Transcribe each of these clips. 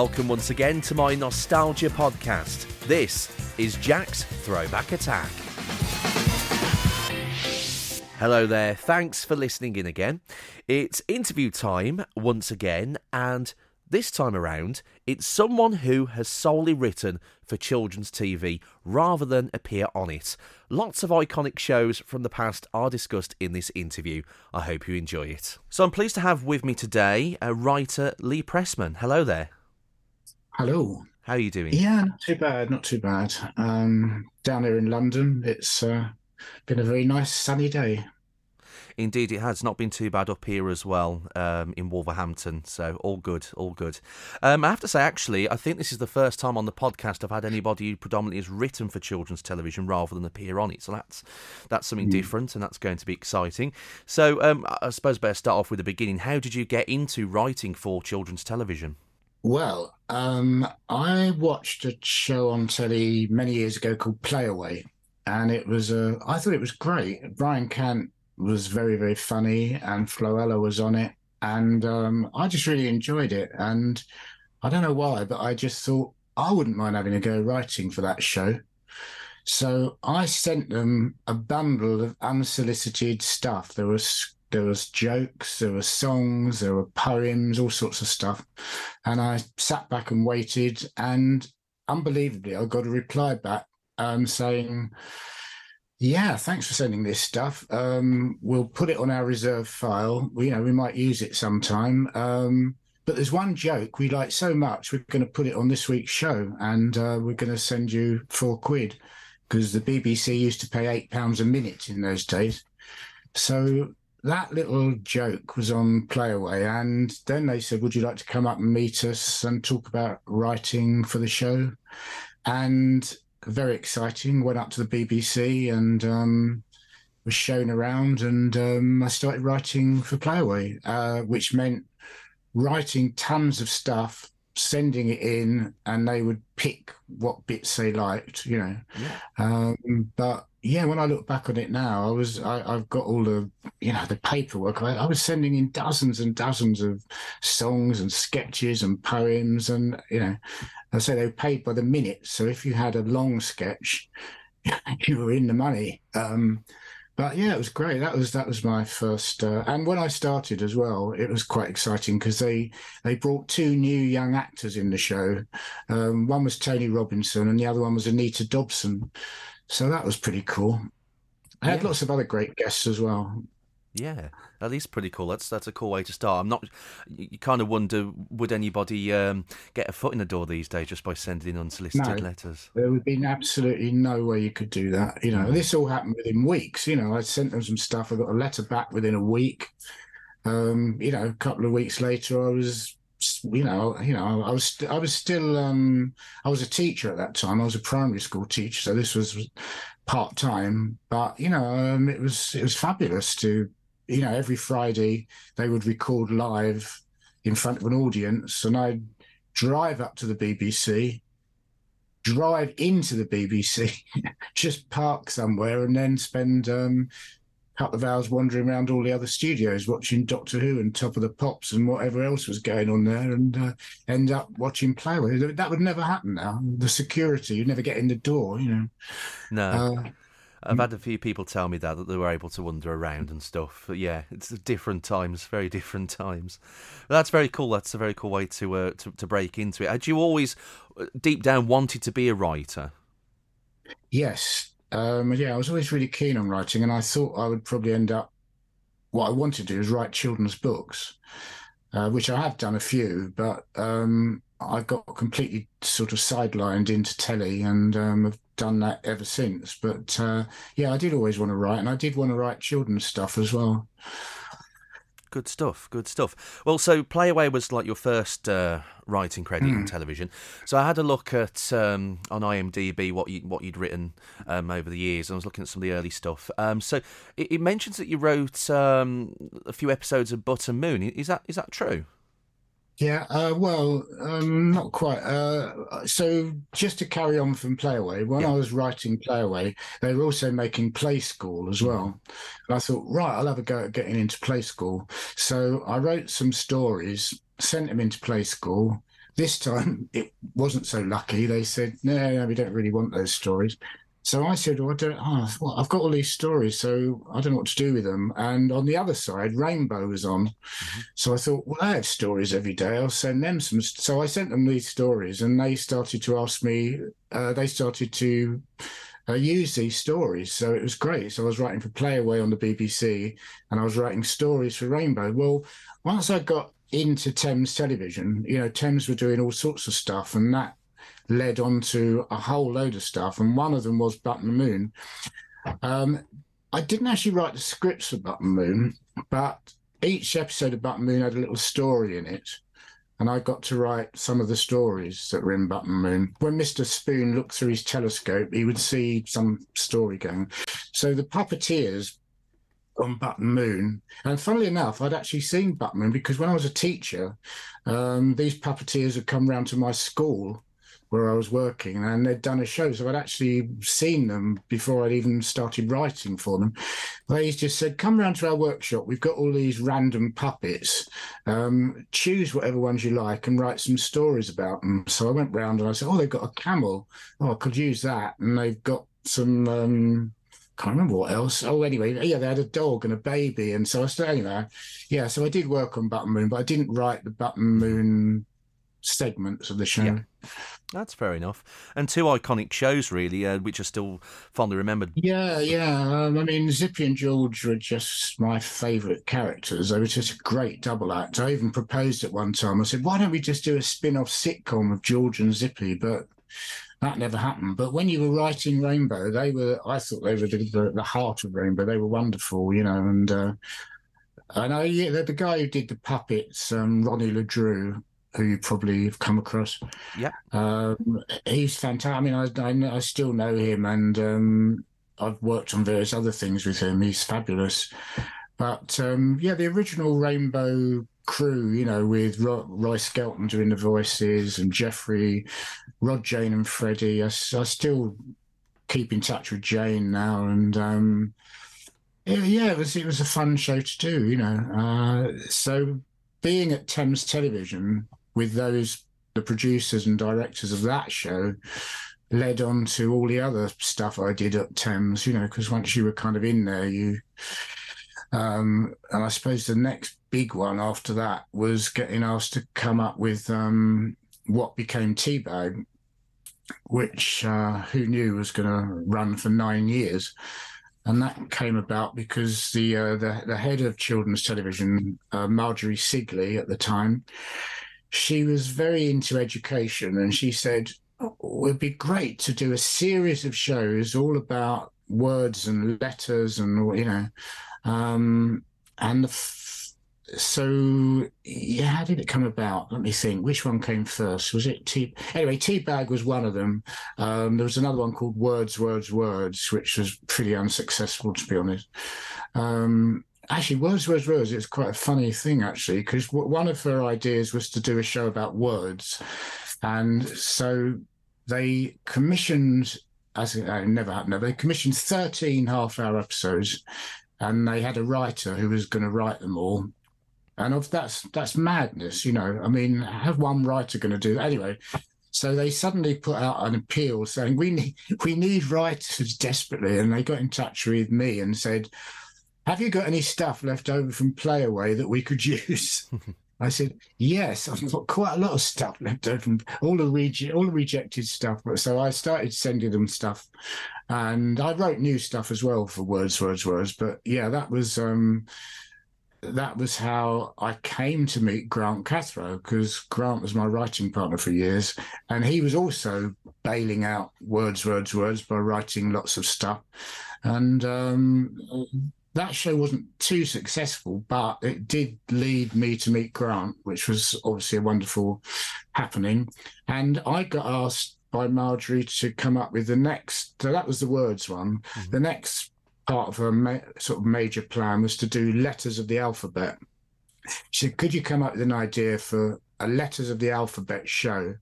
welcome once again to my Nostalgia podcast. This is Jack's Throwback Attack. Hello there, thanks for listening in again. It's interview time once again, and this time around, it's someone who has solely written for children's TV rather than appear on it. Lots of iconic shows from the past are discussed in this interview. I hope you enjoy it. So I'm pleased to have with me today a writer Lee Pressman. Hello there. Hello. How are you doing? Yeah, not too bad, not too bad. Um, down here in London, it's uh, been a very nice sunny day. Indeed, it has not been too bad up here as well um, in Wolverhampton. So all good, all good. Um, I have to say, actually, I think this is the first time on the podcast I've had anybody who predominantly has written for children's television rather than appear on it. So that's that's something mm. different, and that's going to be exciting. So um, I suppose better start off with the beginning. How did you get into writing for children's television? Well, um, I watched a show on telly many years ago called Playaway, and it was uh, I thought it was great. Brian Cant was very very funny, and Floella was on it, and um, I just really enjoyed it. And I don't know why, but I just thought I wouldn't mind having a go writing for that show. So I sent them a bundle of unsolicited stuff. There was there was jokes, there were songs, there were poems, all sorts of stuff. And I sat back and waited, and unbelievably, I got a reply back um, saying, yeah, thanks for sending this stuff. Um, we'll put it on our reserve file. We, you know, we might use it sometime. Um, but there's one joke we like so much, we're going to put it on this week's show, and uh, we're going to send you four quid because the BBC used to pay eight pounds a minute in those days. So that little joke was on Playaway, and then they said, "Would you like to come up and meet us and talk about writing for the show?" And very exciting. Went up to the BBC and um, was shown around, and um, I started writing for Playaway, uh, which meant writing tons of stuff, sending it in, and they would pick what bits they liked, you know. Yeah. Um, but yeah, when I look back on it now, I was I, have got all the you know the paperwork. I, I, was sending in dozens and dozens of songs and sketches and poems, and you know, I say they were paid by the minute. So if you had a long sketch, you were in the money. Um, but yeah, it was great. That was that was my first. Uh, and when I started as well, it was quite exciting because they they brought two new young actors in the show. Um, one was Tony Robinson, and the other one was Anita Dobson. So that was pretty cool. I had lots of other great guests as well. Yeah, that is pretty cool. That's that's a cool way to start. I'm not. You kind of wonder would anybody um, get a foot in the door these days just by sending in unsolicited no, letters? There would be absolutely no way you could do that. You know, this all happened within weeks. You know, I sent them some stuff. I got a letter back within a week. Um, you know, a couple of weeks later, I was you know, you know, I was I was still um, I was a teacher at that time. I was a primary school teacher, so this was part time. But you know, um, it was it was fabulous to you know every Friday they would record live in front of an audience, and I'd drive up to the BBC, drive into the BBC, just park somewhere, and then spend um, couple of hours wandering around all the other studios watching Doctor Who and Top of the Pops and whatever else was going on there and uh, end up watching Playaway. That would never happen now. The security, you'd never get in the door, you know. No. Uh, I've had a few people tell me that that they were able to wander around and stuff. But yeah, it's different times, very different times. But that's very cool. That's a very cool way to, uh, to to break into it. Had you always, uh, deep down, wanted to be a writer? Yes, um, yeah, I was always really keen on writing, and I thought I would probably end up. What I wanted to do is write children's books, uh, which I have done a few, but um, I got completely sort of sidelined into telly, and um, have done that ever since. But uh, yeah, I did always want to write, and I did want to write children's stuff as well. Good stuff. Good stuff. Well, so Playaway was like your first uh, writing credit mm. on television. So I had a look at um, on IMDb what you what you'd written um, over the years. I was looking at some of the early stuff. Um, so it, it, mentions that you wrote um, a few episodes of Button Moon. Is that is that true? Yeah, uh, well, um, not quite. Uh, so, just to carry on from Playaway, when yeah. I was writing Playaway, they were also making Play School as well. And I thought, right, I'll have a go at getting into Play School. So, I wrote some stories, sent them into Play School. This time it wasn't so lucky. They said, no, no, we don't really want those stories. So I said, well, I don't, oh, well, I've got all these stories, so I don't know what to do with them. And on the other side, Rainbow was on. Mm-hmm. So I thought, well, I have stories every day. I'll send them some. So I sent them these stories, and they started to ask me, uh, they started to uh, use these stories. So it was great. So I was writing for Playaway on the BBC, and I was writing stories for Rainbow. Well, once I got into Thames Television, you know, Thames were doing all sorts of stuff, and that led on to a whole load of stuff, and one of them was Button Moon. Um, I didn't actually write the scripts for Button Moon, but each episode of Button Moon had a little story in it. And I got to write some of the stories that were in Button Moon. When Mr. Spoon looked through his telescope, he would see some story going. So the puppeteers on Button Moon. And funnily enough, I'd actually seen Button Moon because when I was a teacher, um, these puppeteers had come round to my school where I was working, and they'd done a show. So I'd actually seen them before I'd even started writing for them. They just said, "Come round to our workshop. We've got all these random puppets. Um, choose whatever ones you like and write some stories about them." So I went round and I said, "Oh, they've got a camel. Oh, I could use that." And they've got some. Um, can't remember what else. Oh, anyway, yeah, they had a dog and a baby, and so I started. Anyway, yeah, so I did work on Button Moon, but I didn't write the Button Moon segments of the show. Yeah. That's fair enough. And two iconic shows, really, uh, which are still fondly remembered. Yeah, yeah. Um, I mean, Zippy and George were just my favourite characters. They were just a great double act. I even proposed at one time. I said, why don't we just do a spin off sitcom of George and Zippy? But that never happened. But when you were writing Rainbow, they were, I thought they were the, the, heart of Rainbow. They were wonderful, you know, and. Uh, I know, yeah, the, the guy who did the puppets, um, Ronnie Le Drew, who you probably have come across. Yeah, um, he's fantastic. I mean, I, I, I still know him, and um, I've worked on various other things with him. He's fabulous. But um, yeah, the original Rainbow crew, you know, with Ro- Roy Skelton doing the voices and Geoffrey, Rod, Jane, and Freddie. I, I still keep in touch with Jane now, and um, yeah, yeah, it was it was a fun show to do, you know. Uh, so being at Thames Television with those the producers and directors of that show led on to all the other stuff I did at Thames, you know, because once you were kind of in there, you um, and I suppose the next big one after that was getting asked to come up with um, what became T-Bag, which uh, who knew was going to run for nine years. And that came about because the uh, the, the head of children's television, uh, Marjorie Sigley, at the time, she was very into education, and she said oh, it would be great to do a series of shows all about words and letters, and you know, um, and the so yeah, how did it come about? Let me think. Which one came first? Was it tea? Anyway, T-Bag was one of them. Um, there was another one called Words, Words, Words, which was pretty unsuccessful, to be honest. Um, actually, Words, Words, Words. It's quite a funny thing, actually, because one of her ideas was to do a show about words, and so they commissioned. As it never happened, they commissioned 13 half hour episodes and they had a writer who was going to write them all and of that's that's madness, you know. I mean, have one writer going to do that? anyway? So they suddenly put out an appeal saying we need we need writers desperately, and they got in touch with me and said, "Have you got any stuff left over from Playaway that we could use?" I said, "Yes, I've got quite a lot of stuff left over from all the rege- all the rejected stuff." So I started sending them stuff, and I wrote new stuff as well for Words, Words, Words. But yeah, that was. um that was how I came to meet Grant Cathro because Grant was my writing partner for years, and he was also bailing out words, words, words by writing lots of stuff. And um, that show wasn't too successful, but it did lead me to meet Grant, which was obviously a wonderful happening. And I got asked by Marjorie to come up with the next. So that was the words one. Mm-hmm. The next part of her ma- sort of major plan was to do letters of the alphabet. She said, "Could you come up with an idea for a letters of the alphabet show?"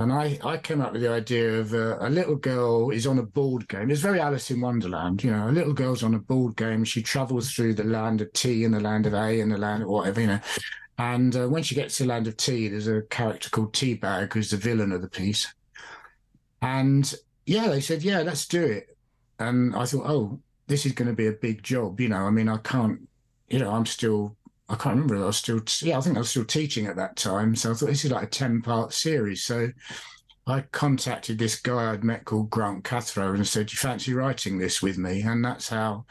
And I, I came up with the idea of a, a, little girl is on a board game. It's very Alice in Wonderland, you know. A little girl's on a board game. She travels through the land of T and the land of A and the land of whatever, you know. And uh, when she gets to the Land of T, there's a character called T-Bag who's the villain of the piece. And yeah, they said, yeah, let's do it. And I thought, oh, this is going to be a big job. You know, I mean, I can't, you know, I'm still, I can't remember. I was still, yeah, I think I was still teaching at that time. So I thought this is like a 10 part series. So I contacted this guy I'd met called Grant Cathro and said, Do you fancy writing this with me? And that's how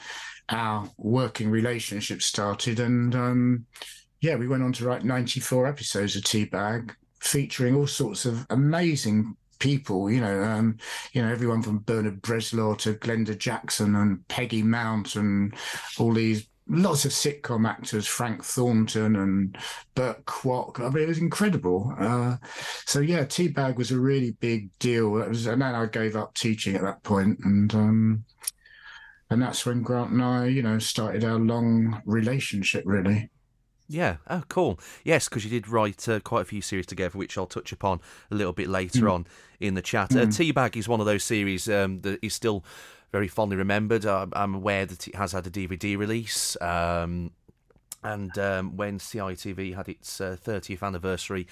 our working relationship started. And um, yeah, we went on to write 94 episodes of T-Bag featuring all sorts of amazing people, you know, um, you know, everyone from Bernard Bresslaw to Glenda Jackson and Peggy Mount and all these lots of sitcom actors, Frank Thornton and Burt Kwok. I mean, it was incredible. Uh, so yeah, T-Bag was a really big deal. Was, and then I gave up teaching at that point, and um, and that's when Grant and I, you know, started our long relationship. Really. Yeah. Oh, cool. Yes, because you did write uh, quite a few series together, which I'll touch upon a little bit later mm. on in the chat. Mm. Uh, T-Bag is one of those series um, that is still very fondly remembered. I'm aware that it has had a DVD release. Um, and um, when CITV had its uh, 30th anniversary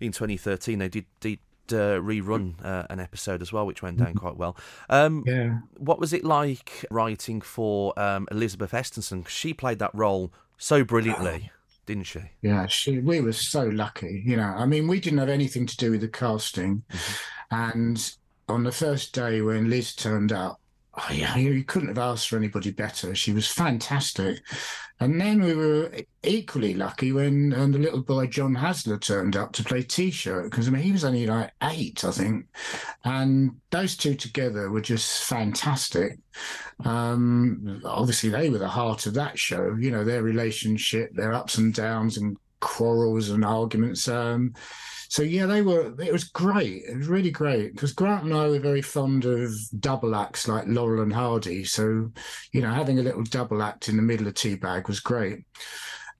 in 2013, they did, did uh, rerun uh, an episode as well, which went down mm-hmm. quite well. Um, yeah. What was it like writing for um, Elizabeth Estensen? She played that role so brilliantly. Oh didn't she? Yeah, she. We were so lucky. You know, I mean, we didn't have anything to do with the casting, mm-hmm. and on the first day when Liz turned up, oh, yeah, you couldn't have asked for anybody better. She was fantastic. And then we were equally lucky when um, the little boy John Hasler turned up to play T-shirt because I mean he was only like eight, I think, and those two together were just fantastic. Um, obviously, they were the heart of that show. You know, their relationship, their ups and downs, and quarrels and arguments. Um, so yeah, they were. It was great. It was really great because Grant and I were very fond of double acts like Laurel and Hardy. So you know, having a little double act in the middle of T-Bag was great.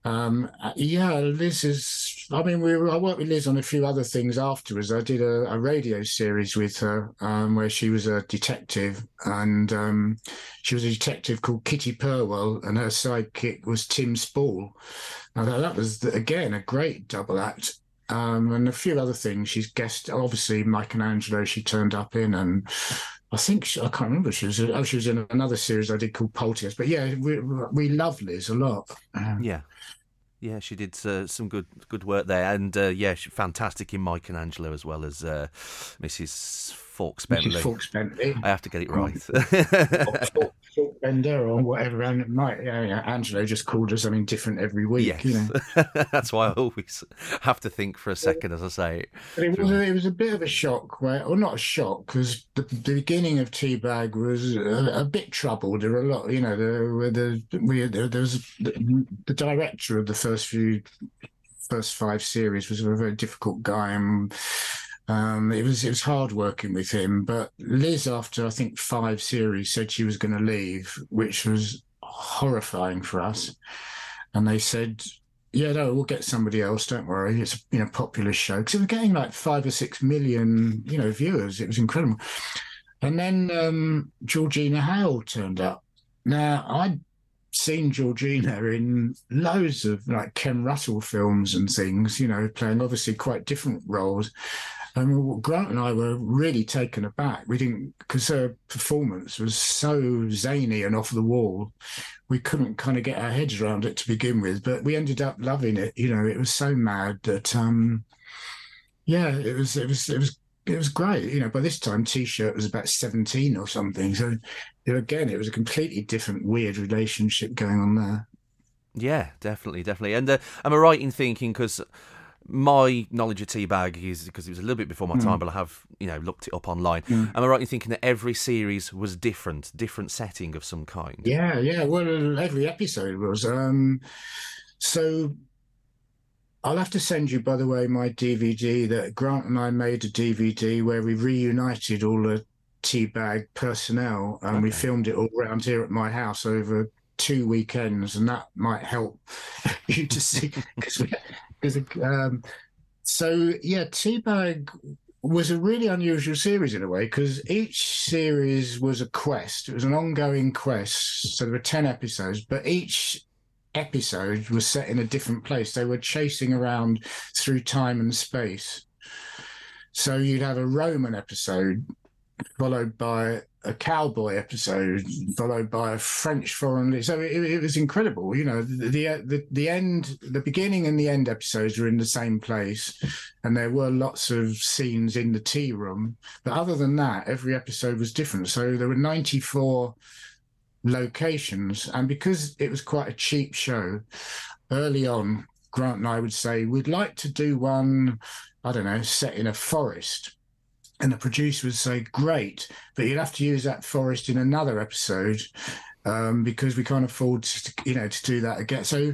Um, yeah, Liz is. I mean, we I worked with Liz on a few other things afterwards. I did a, a radio series with her um, where she was a detective, and um, she was a detective called Kitty Purwell, and her sidekick was Tim Spall. Now that was again a great double act um, and a few other things. She's guest, obviously, Mike and Angelo. She turned up in, and I think she, I can't remember. She was oh, she was in another series I did called Poltergeist. But yeah, we we love Liz a lot. Um, yeah. Yeah, she did uh, some good good work there, and uh, yeah, fantastic in Mike and Michelangelo as well as uh, Mrs. Fawkes Bentley. Fawkes Bentley. I have to get it right. Bender or whatever. And it might, yeah, yeah, Angelo just called us something different every week. Yes. You know? That's why I always have to think for a second as I say it. But it was, a, it was a bit of a shock, where, or not a shock, because the, the, beginning of T-Bag was a, a, bit troubled. There were a lot, you know, there, the, we, there, there was the, the director of the first few first five series was a very difficult guy and um, it was it was hard working with him, but Liz, after I think five series, said she was going to leave, which was horrifying for us. And they said, "Yeah, no, we'll get somebody else. Don't worry. It's a you know popular show because it was getting like five or six million you know viewers. It was incredible." And then um, Georgina Hale turned up. Now I'd seen Georgina in loads of like Ken Russell films and things, you know, playing obviously quite different roles. And Grant and I were really taken aback. We didn't, because her performance was so zany and off the wall, we couldn't kind of get our heads around it to begin with. But we ended up loving it. You know, it was so mad that, um, yeah, it was, it was, it was, it was great. You know, by this time, T-shirt was about seventeen or something. So, again, it was a completely different, weird relationship going on there. Yeah, definitely, definitely. And uh, am I right in thinking because my knowledge of T-Bag is because it was a little bit before my mm. time, but I have you know looked it up online. Mm. Am I right in thinking that every series was different, different setting of some kind? Yeah, yeah. Well, every episode was. Um, so I'll have to send you, by the way, my DVD that Grant and I made a DVD where we reunited all the T-Bag personnel and okay. we filmed it all around here at my house over two weekends, and that might help you to see because because um, so yeah, T-Bag was a really unusual series in a way because each series was a quest. It was an ongoing quest. So there were ten episodes, but each episode was set in a different place. They were chasing around through time and space. So you'd have a Roman episode followed by a cowboy episode, followed by a French foreign. So it, it was incredible. You know, the, the the end, the beginning and the end episodes were in the same place, and there were lots of scenes in the tea room. But other than that, every episode was different. So there were ninety four locations, and because it was quite a cheap show, early on, Grant and I would say we'd like to do one. I don't know, set in a forest and the producer would say, "Great, but you'd have to use that forest in another episode um, because we can't afford to, you know, to do that again." So,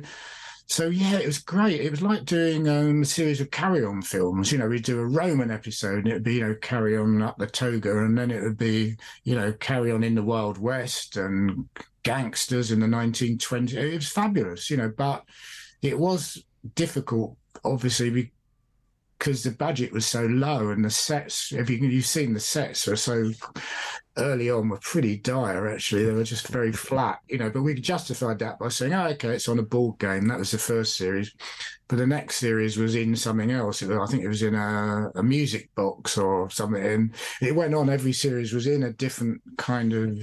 so yeah, it was great. It was like doing um, a series of carry-on films. You know, we'd do a Roman episode, and it would be you know carry on up the toga, and then it would be you know carry on in the Wild West and gangsters in the 1920s. It was fabulous, you know, but it was difficult, obviously, because the budget was so low and the sets, if you, you've seen the sets are so early on were pretty dire actually. They were just very flat you know but we justified that by saying oh okay it's on a board game. That was the first series. But the next series was in something else. I think it was in a, a music box or something. And it went on. Every series was in a different kind of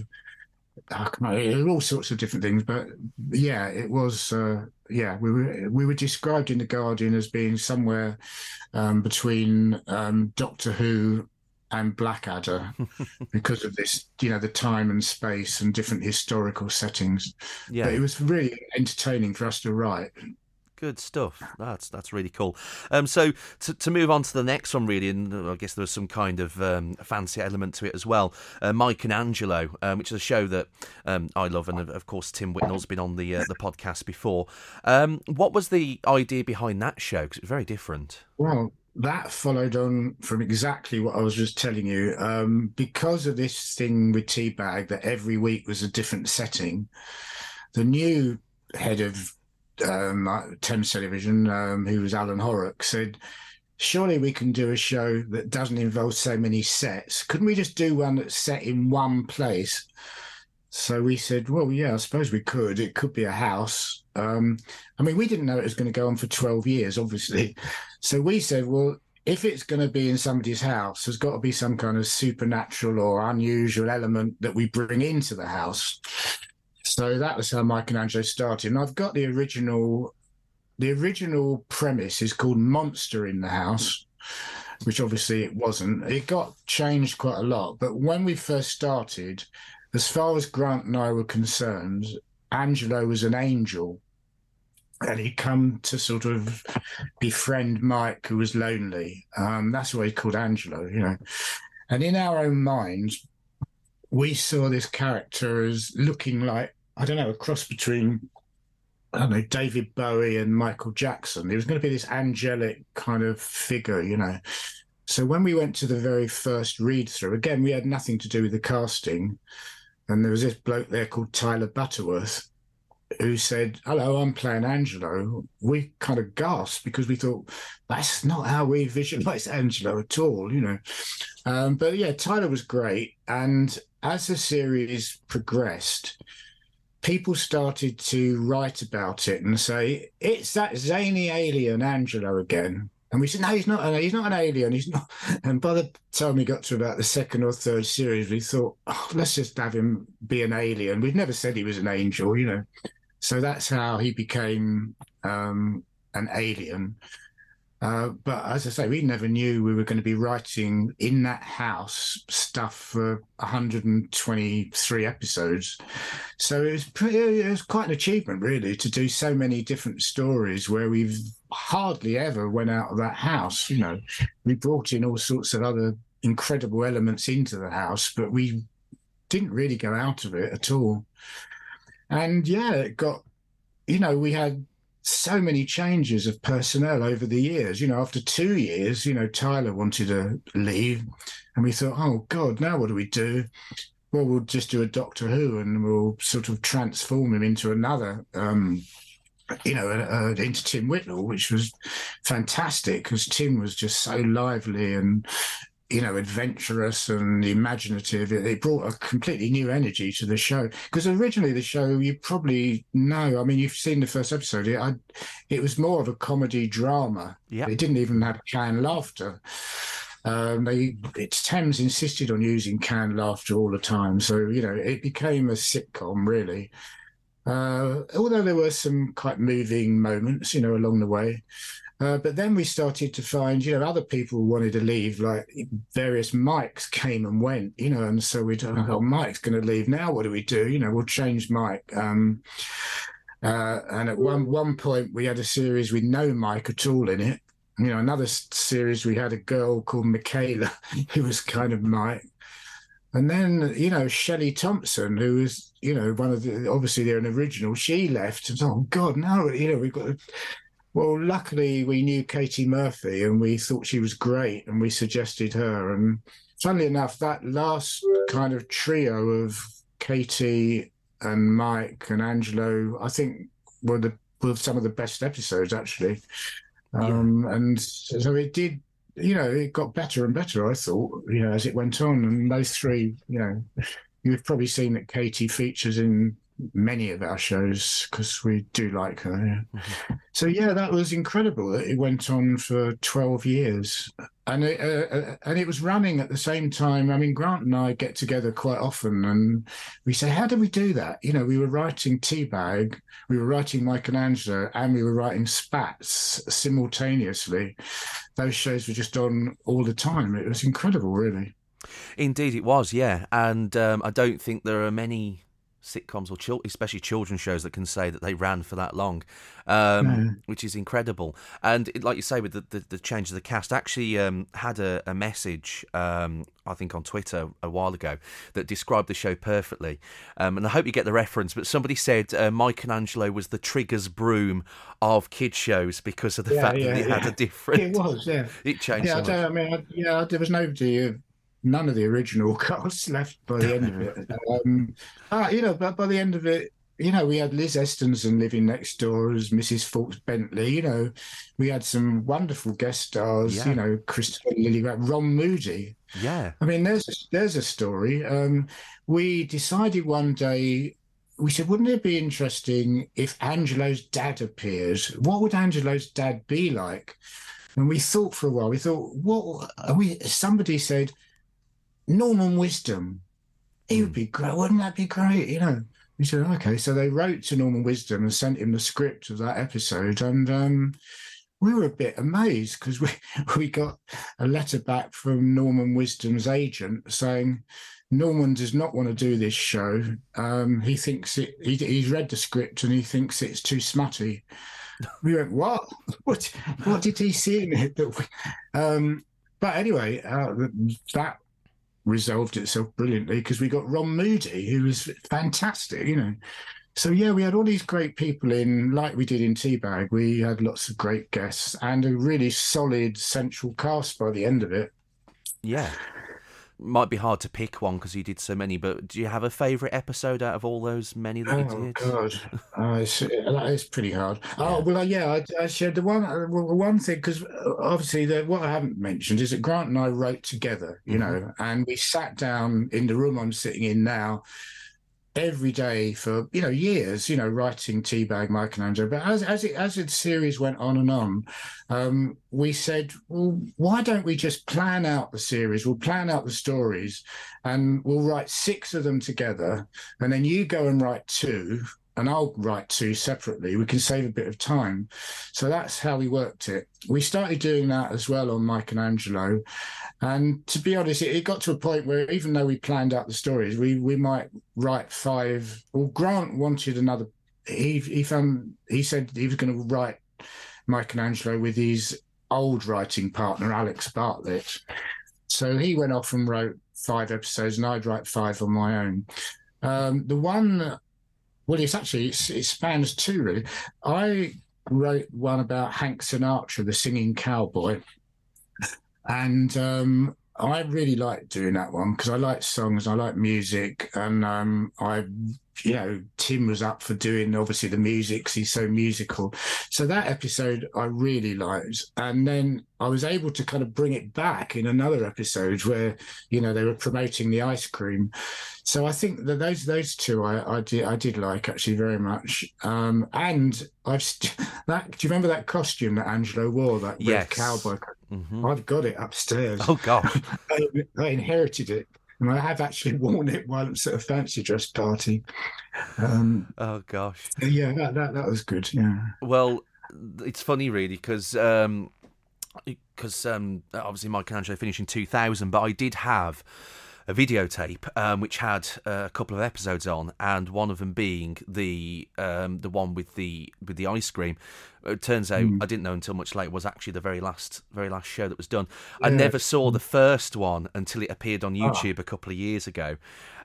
all sorts of different things but yeah it was uh, yeah we were we were described in the guardian as being somewhere um, between um, doctor who and blackadder because of this you know the time and space and different historical settings. Yeah. But it was really entertaining for us to write Good stuff. That's that's really cool. Um, so to, to move on to the next one, really, and I guess there was some kind of um, fancy element to it as well. Uh, Mike and Angelo, um, which is a show that um, I love, and of course Tim Whitnall's been on the uh, the podcast before. Um, what was the idea behind that show? Because it's very different. Well, that followed on from exactly what I was just telling you. Um, because of this thing with T-Bag, that every week was a different setting. The new head of um, Thames Television, um, who was Alan Horrox, said, surely we can do a show that doesn't involve so many sets. Couldn't we just do one that's set in one place? So we said, well, yeah, I suppose we could. It could be a house. Um, I mean, we didn't know it was going to go on for 12 years, obviously. So we said, well, if it's going to be in somebody's house, there's got to be some kind of supernatural or unusual element that we bring into the house. So that was how Mike and Angelo started. And I've got the original, the original premise is called Monster in the House, which obviously it wasn't. It got changed quite a lot. But when we first started, as far as Grant and I were concerned, Angelo was an angel. And he'd come to sort of befriend Mike, who was lonely. Um, that's why he called Angelo, you know. And in our own minds, we saw this character as looking like I don't know, a cross between I don't know, David Bowie and Michael Jackson. He was going to be this angelic kind of figure, you know. So when we went to the very first read through, again, we had nothing to do with the casting. And there was this bloke there called Tyler Butterworth who said, Hello, I'm playing Angelo. We kind of gasped because we thought, that's not how we visualize Angelo at all, you know. Um, but yeah, Tyler was great. And as the series progressed, people started to write about it and say it's that zany alien Angelo again. And we said, no, he's not. He's not an alien. He's not. And by the time we got to about the second or third series, we thought, oh, let's just have him be an alien. We'd never said he was an angel, you know. So that's how he became um, an alien. Uh, but as I say, we never knew we were going to be writing in that house stuff for 123 episodes. So it was pretty, it was quite an achievement, really, to do so many different stories where we've hardly ever went out of that house. You know, we brought in all sorts of other incredible elements into the house, but we didn't really go out of it at all. And yeah, it got, you know, we had so many changes of personnel over the years. You know, after two years, you know, Tyler wanted to leave, and we thought, oh God, now what do we do? Well, we'll just do a Doctor Who, and we'll sort of transform him into another. Um, you know, uh, into Tim Whitnall, which was fantastic because Tim was just so lively and you know, adventurous and imaginative. It, it, brought a completely new energy to the show. Because originally the show, you probably know, I mean, you've seen the first episode. It, I, it was more of a comedy drama. Yeah. It didn't even have canned laughter. Um, they, it's Thames insisted on using canned laughter all the time. So, you know, it became a sitcom, really. Uh, although there were some quite moving moments, you know, along the way. Uh, but then we started to find, you know, other people wanted to leave, like various Mikes came and went, you know, and so we thought, oh, Mike's going to leave now. What do we do? You know, we'll change Mike. Um, uh, and at one one point, we had a series with no Mike at all in it. You know, another series we had a girl called Michaela, who was kind of Mike. And then, you know, Shelley Thompson, who was, you know, one of the obviously they're an original, she left. And, oh God, now you know we've got well, luckily we knew Katie Murphy and we thought she was great and we suggested her. And funnily enough, that last kind of trio of Katie and Mike and Angelo, I think were the were some of the best episodes actually. Um, yeah. And so it did, you know, it got better and better. I thought, you know, as it went on, and those three, you know, you've probably seen that Katie features in many of our shows because we do like her. Yeah. Mm-hmm. So yeah, that was incredible. It went on for twelve years, and it, uh, uh, and it was running at the same time. I mean, Grant and I get together quite often, and we say, "How do we do that?" You know, we were writing T-Bag, we were writing Angelo, and we were writing Spatz simultaneously. Those shows were just on all the time. It was incredible, really. Indeed, it was. Yeah, and um, I don't think there are many sitcoms or chil- especially children's shows that can say that they ran for that long, um, mm. which is incredible. And it, like you say, with the, the, the, change of the cast, actually um, had a, a message, um, I think, on Twitter a while ago that described the show perfectly. Um, and I hope you get the reference, but somebody said uh, Mike and Angelo was the Trigger's broom of kids shows because of the yeah, fact yeah, that it yeah. had a different. It was, yeah. It changed. Yeah, so I, I mean, I, yeah, there was nobody none of the original cast left by the end of it. Um, uh, you know, but by the end of it, you know, we had Liz Estensen living next door as Mrs. Fawkes Bentley. You know, we had some wonderful guest stars. Yeah. You know, Christopher Lily, Ron Moody. Yeah, I mean, there's there's a story. Um, we decided one day. We said, wouldn't it be interesting if Angelo's dad appears? What would Angelo's dad be like? And we thought for a while. We thought, what? We somebody said, Norman Wisdom. He would hmm. be great. Wouldn't that be great? You know. We said, okay. So they wrote to Norman Wisdom and sent him the script of that episode. And um, we were a bit amazed because we, we got a letter back from Norman Wisdom's agent saying, Norman does not want to do this show. Um, he thinks it, he, he's read the script and he thinks it's too smutty. We went, what? What, what did he see in it? That we, um, but anyway, uh, that resolved itself brilliantly because we got Ron Moody, who was fantastic, you know. So yeah, we had all these great people in, like we did in T-Bag. We had lots of great guests and a really solid central cast by the end of it. Yeah might be hard to pick one because you did so many, but do you have a favourite episode out of all those many that oh, you did? God, oh, it's, it's pretty hard. Oh well, yeah, I, I shared the one uh, one thing because uh, obviously the, what I haven't mentioned is that Grant and I wrote together, you mm-hmm. know, and we sat down in the room I'm sitting in now every day for you know years you know writing T-Bag michelangelo but as as it as the series went on and on um, we said well why don't we just plan out the series? We'll plan out the stories and we'll write six of them together and then you go and write two and I'll write two separately. We can save a bit of time. So that's how we worked it. We started doing that as well on Mike and Angelo. And to be honest, it, it got to a point where even though we planned out the stories, we we might write five. Well, Grant wanted another. He he found he said he was going to write Mike and Angelo with his old writing partner Alex Bartlett. So he went off and wrote five episodes, and I'd write five on my own. Um, the one well, it's actually it's, it spans two really. I wrote one about Hank Sinatra, the singing cowboy, and um, I really like doing that one because I like songs, I like music, and um, I, you know, Tim was up for doing obviously the music 'cause he's so musical. So that episode I really liked, and then I was able to kind of bring it back in another episode where you know they were promoting the ice cream. So I think that those those two I, I did I did like actually very much. Um, and I've st- that. Do you remember that costume that Angelo wore? That red Yes. cowboy. Mhm. I've got it upstairs. Oh gosh. I, I inherited it, and I have actually worn it once at a fancy dress party. Um, Oh gosh. yeah, that, that that was good. Yeah, Well, it's funny really because um, because um, obviously Mike and Angelo finished in 2000, but I did have a videotape um, which had uh, a couple of episodes on, and one of them being the um, the one with the with the ice cream. It turns out I didn't know until much later was actually the very last very last show that was done. I never saw the first one until it appeared on YouTube a couple of years ago.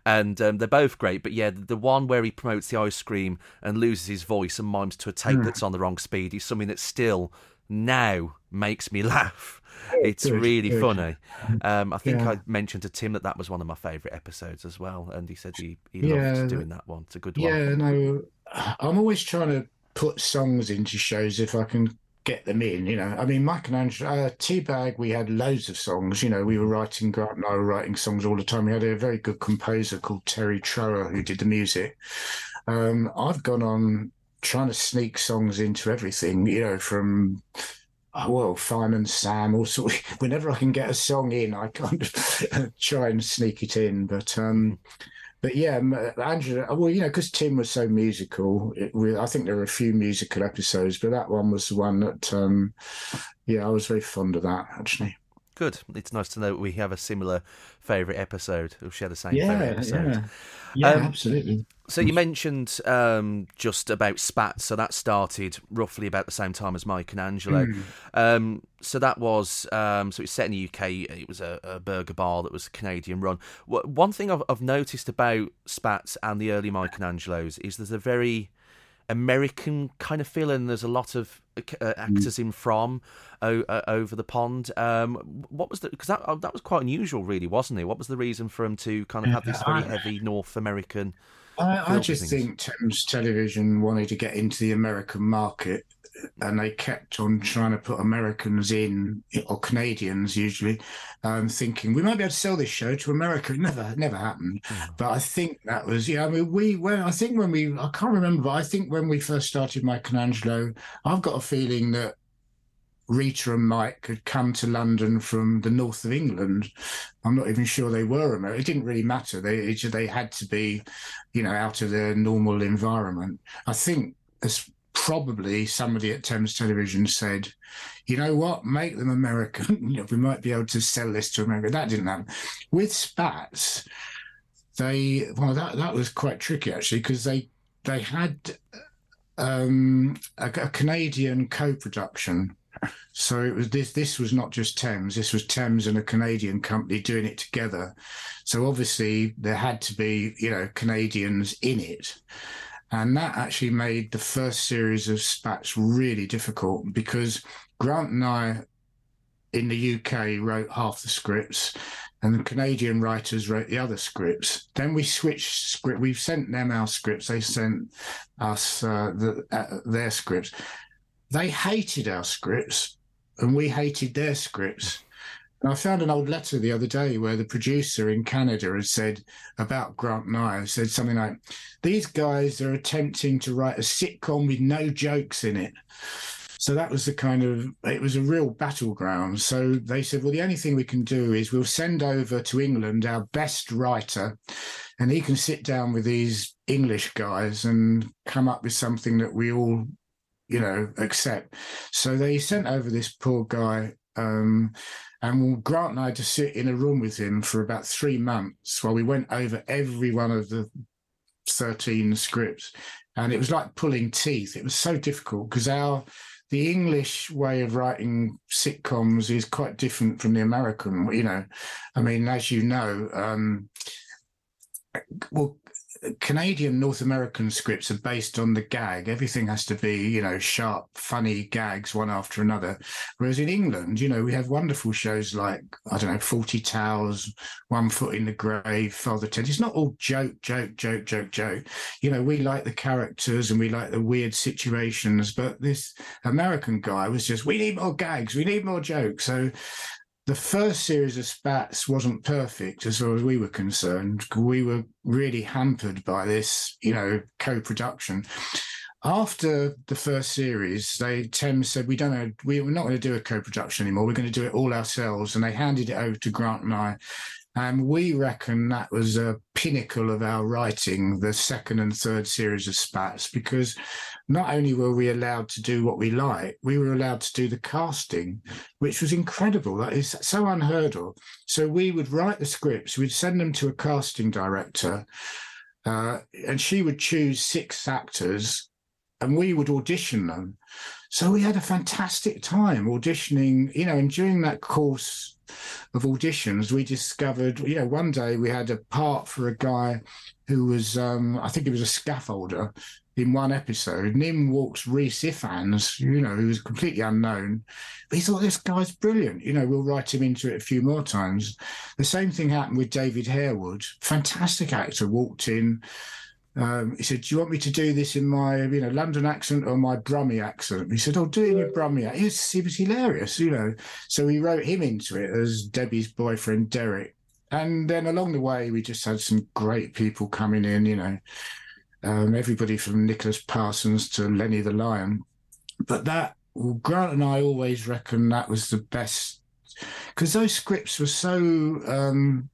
And um, they're both great, but yeah, the one where he promotes the ice cream and loses his voice and mimes to a tape that's on the wrong speed is something that still now makes me laugh. It's good, really good. funny. Um, I think Yeah. I mentioned to Tim that that was one of my favourite episodes as well, and he said he, he Yeah, loved doing that one. It's a good one. yeah. No, I'm always trying to put songs into shows if I can get them in. You know, I mean, Mike and Angelo, uh, T-Bag, we had loads of songs. You know, we were writing. Grant and I were writing songs all the time. We had a very good composer called Terry Trower who did the music. Um, I've gone on trying to sneak songs into everything. You know, from oh, well, Fireman Sam, also whenever I can get a song in, I kind of try and sneak it in. But um, but yeah, m- Angelo. Well, you know, because Tim was so musical, it, we, I think there were a few musical episodes, but that one was the one that, um, yeah, I was very fond of that actually. Good. It's nice to know we have a similar favourite episode. We'll share the same Yeah, favourite episode. yeah, yeah, Um, absolutely. So you mentioned um, just about Spatz. So that started roughly about the same time as Mike and Angelo. Hmm. Um, so that was um, so it's set in the UK. It was a, a burger bar that was Canadian run. One thing I've, I've noticed about Spatz and the early Mike and Angelos is there's a very American kind of feeling. There's a lot of uh, actors in from o- uh, over the pond. Um, what was the because that uh, that was quite unusual, really, wasn't it? What was the reason for him to kind of have this very heavy North American? I, I just think Thames Television wanted to get into the American market, and they kept on trying to put Americans in, or Canadians usually, um, thinking we might be able to sell this show to America. It never, never happened. But I think that was, yeah. I mean, we when I think when we, I can't remember, but I think when we first started Mike and Angelo, I've got a feeling that Rita and Mike had come to London from the north of England. I'm not even sure they were American. It didn't really matter. They they had to be, you know, out of their normal environment. I think as probably somebody at Thames Television said, you know what, make them American. you know, we might be able to sell this to America. That didn't happen. With Spatz, they well that that was quite tricky actually because they they had um, a, a Canadian co-production. So it was this. This was not just Thames. This was Thames and a Canadian company doing it together. So obviously there had to be, you know, Canadians in it, and that actually made the first series of Spatz really difficult because Grant and I, in the UK, wrote half the scripts, and the Canadian writers wrote the other scripts. Then we switched script. We've sent them our scripts. They sent us uh, the, uh, their scripts. They hated our scripts, and we hated their scripts. And I found an old letter the other day where the producer in Canada had said about Grant I, said something like, These guys are attempting to write a sitcom with no jokes in it. So that was the kind of, it was a real battleground. So they said, Well, the only thing we can do is we'll send over to England our best writer, and he can sit down with these English guys and come up with something that we all, you know, accept. So they sent over this poor guy. Um, and Grant and I had to sit in a room with him for about three months while we went over every one of the 13 scripts. And it was like pulling teeth. It was so difficult because our the English way of writing sitcoms is quite different from the American. You know, I mean, as you know, um, well, Canadian North American scripts are based on the gag. Everything has to be, you know, sharp, funny gags one after another. Whereas in England, you know, we have wonderful shows like, I don't know, Fawlty Towers, One Foot in the Grave, Father Ted. It's not all joke, joke, joke, joke, joke. You know, we like the characters and we like the weird situations, but this American guy was just, we need more gags, we need more jokes. So the first series of Spatz wasn't perfect as far as we were concerned. We were really hampered by this, you know, co-production. After the first series, they Thames said we don't know, we, we're not going to do a co-production anymore. We're going to do it all ourselves, and they handed it over to Grant and I. And we reckon that was a pinnacle of our writing, the second and third series of Spatz, because not only were we allowed to do what we like, we were allowed to do the casting, which was incredible. That is so unheard of. So we would write the scripts, we'd send them to a casting director, uh, and she would choose six actors, and we would audition them. So we had a fantastic time auditioning, you know, and during that course of auditions, we discovered, you know, one day we had a part for a guy who was, um, I think he was a scaffolder in one episode. Nim walks Rhys Ifans, you know, who was completely unknown. But he thought this guy's brilliant. You know, we'll write him into it a few more times. The same thing happened with David Harewood, fantastic actor, walked in um, he said, "Do you want me to do this in my, you know, London accent or my Brummie accent?" He said, "Oh, do it in your Brummie." Accent. He was, he was hilarious, you know. So we wrote him into it as Debbie's boyfriend, Derek. And then along the way, we just had some great people coming in, you know, um, everybody from Nicholas Parsons to Lenny the Lion. But that, well, Grant and I always reckon that was the best because those scripts were so. Um,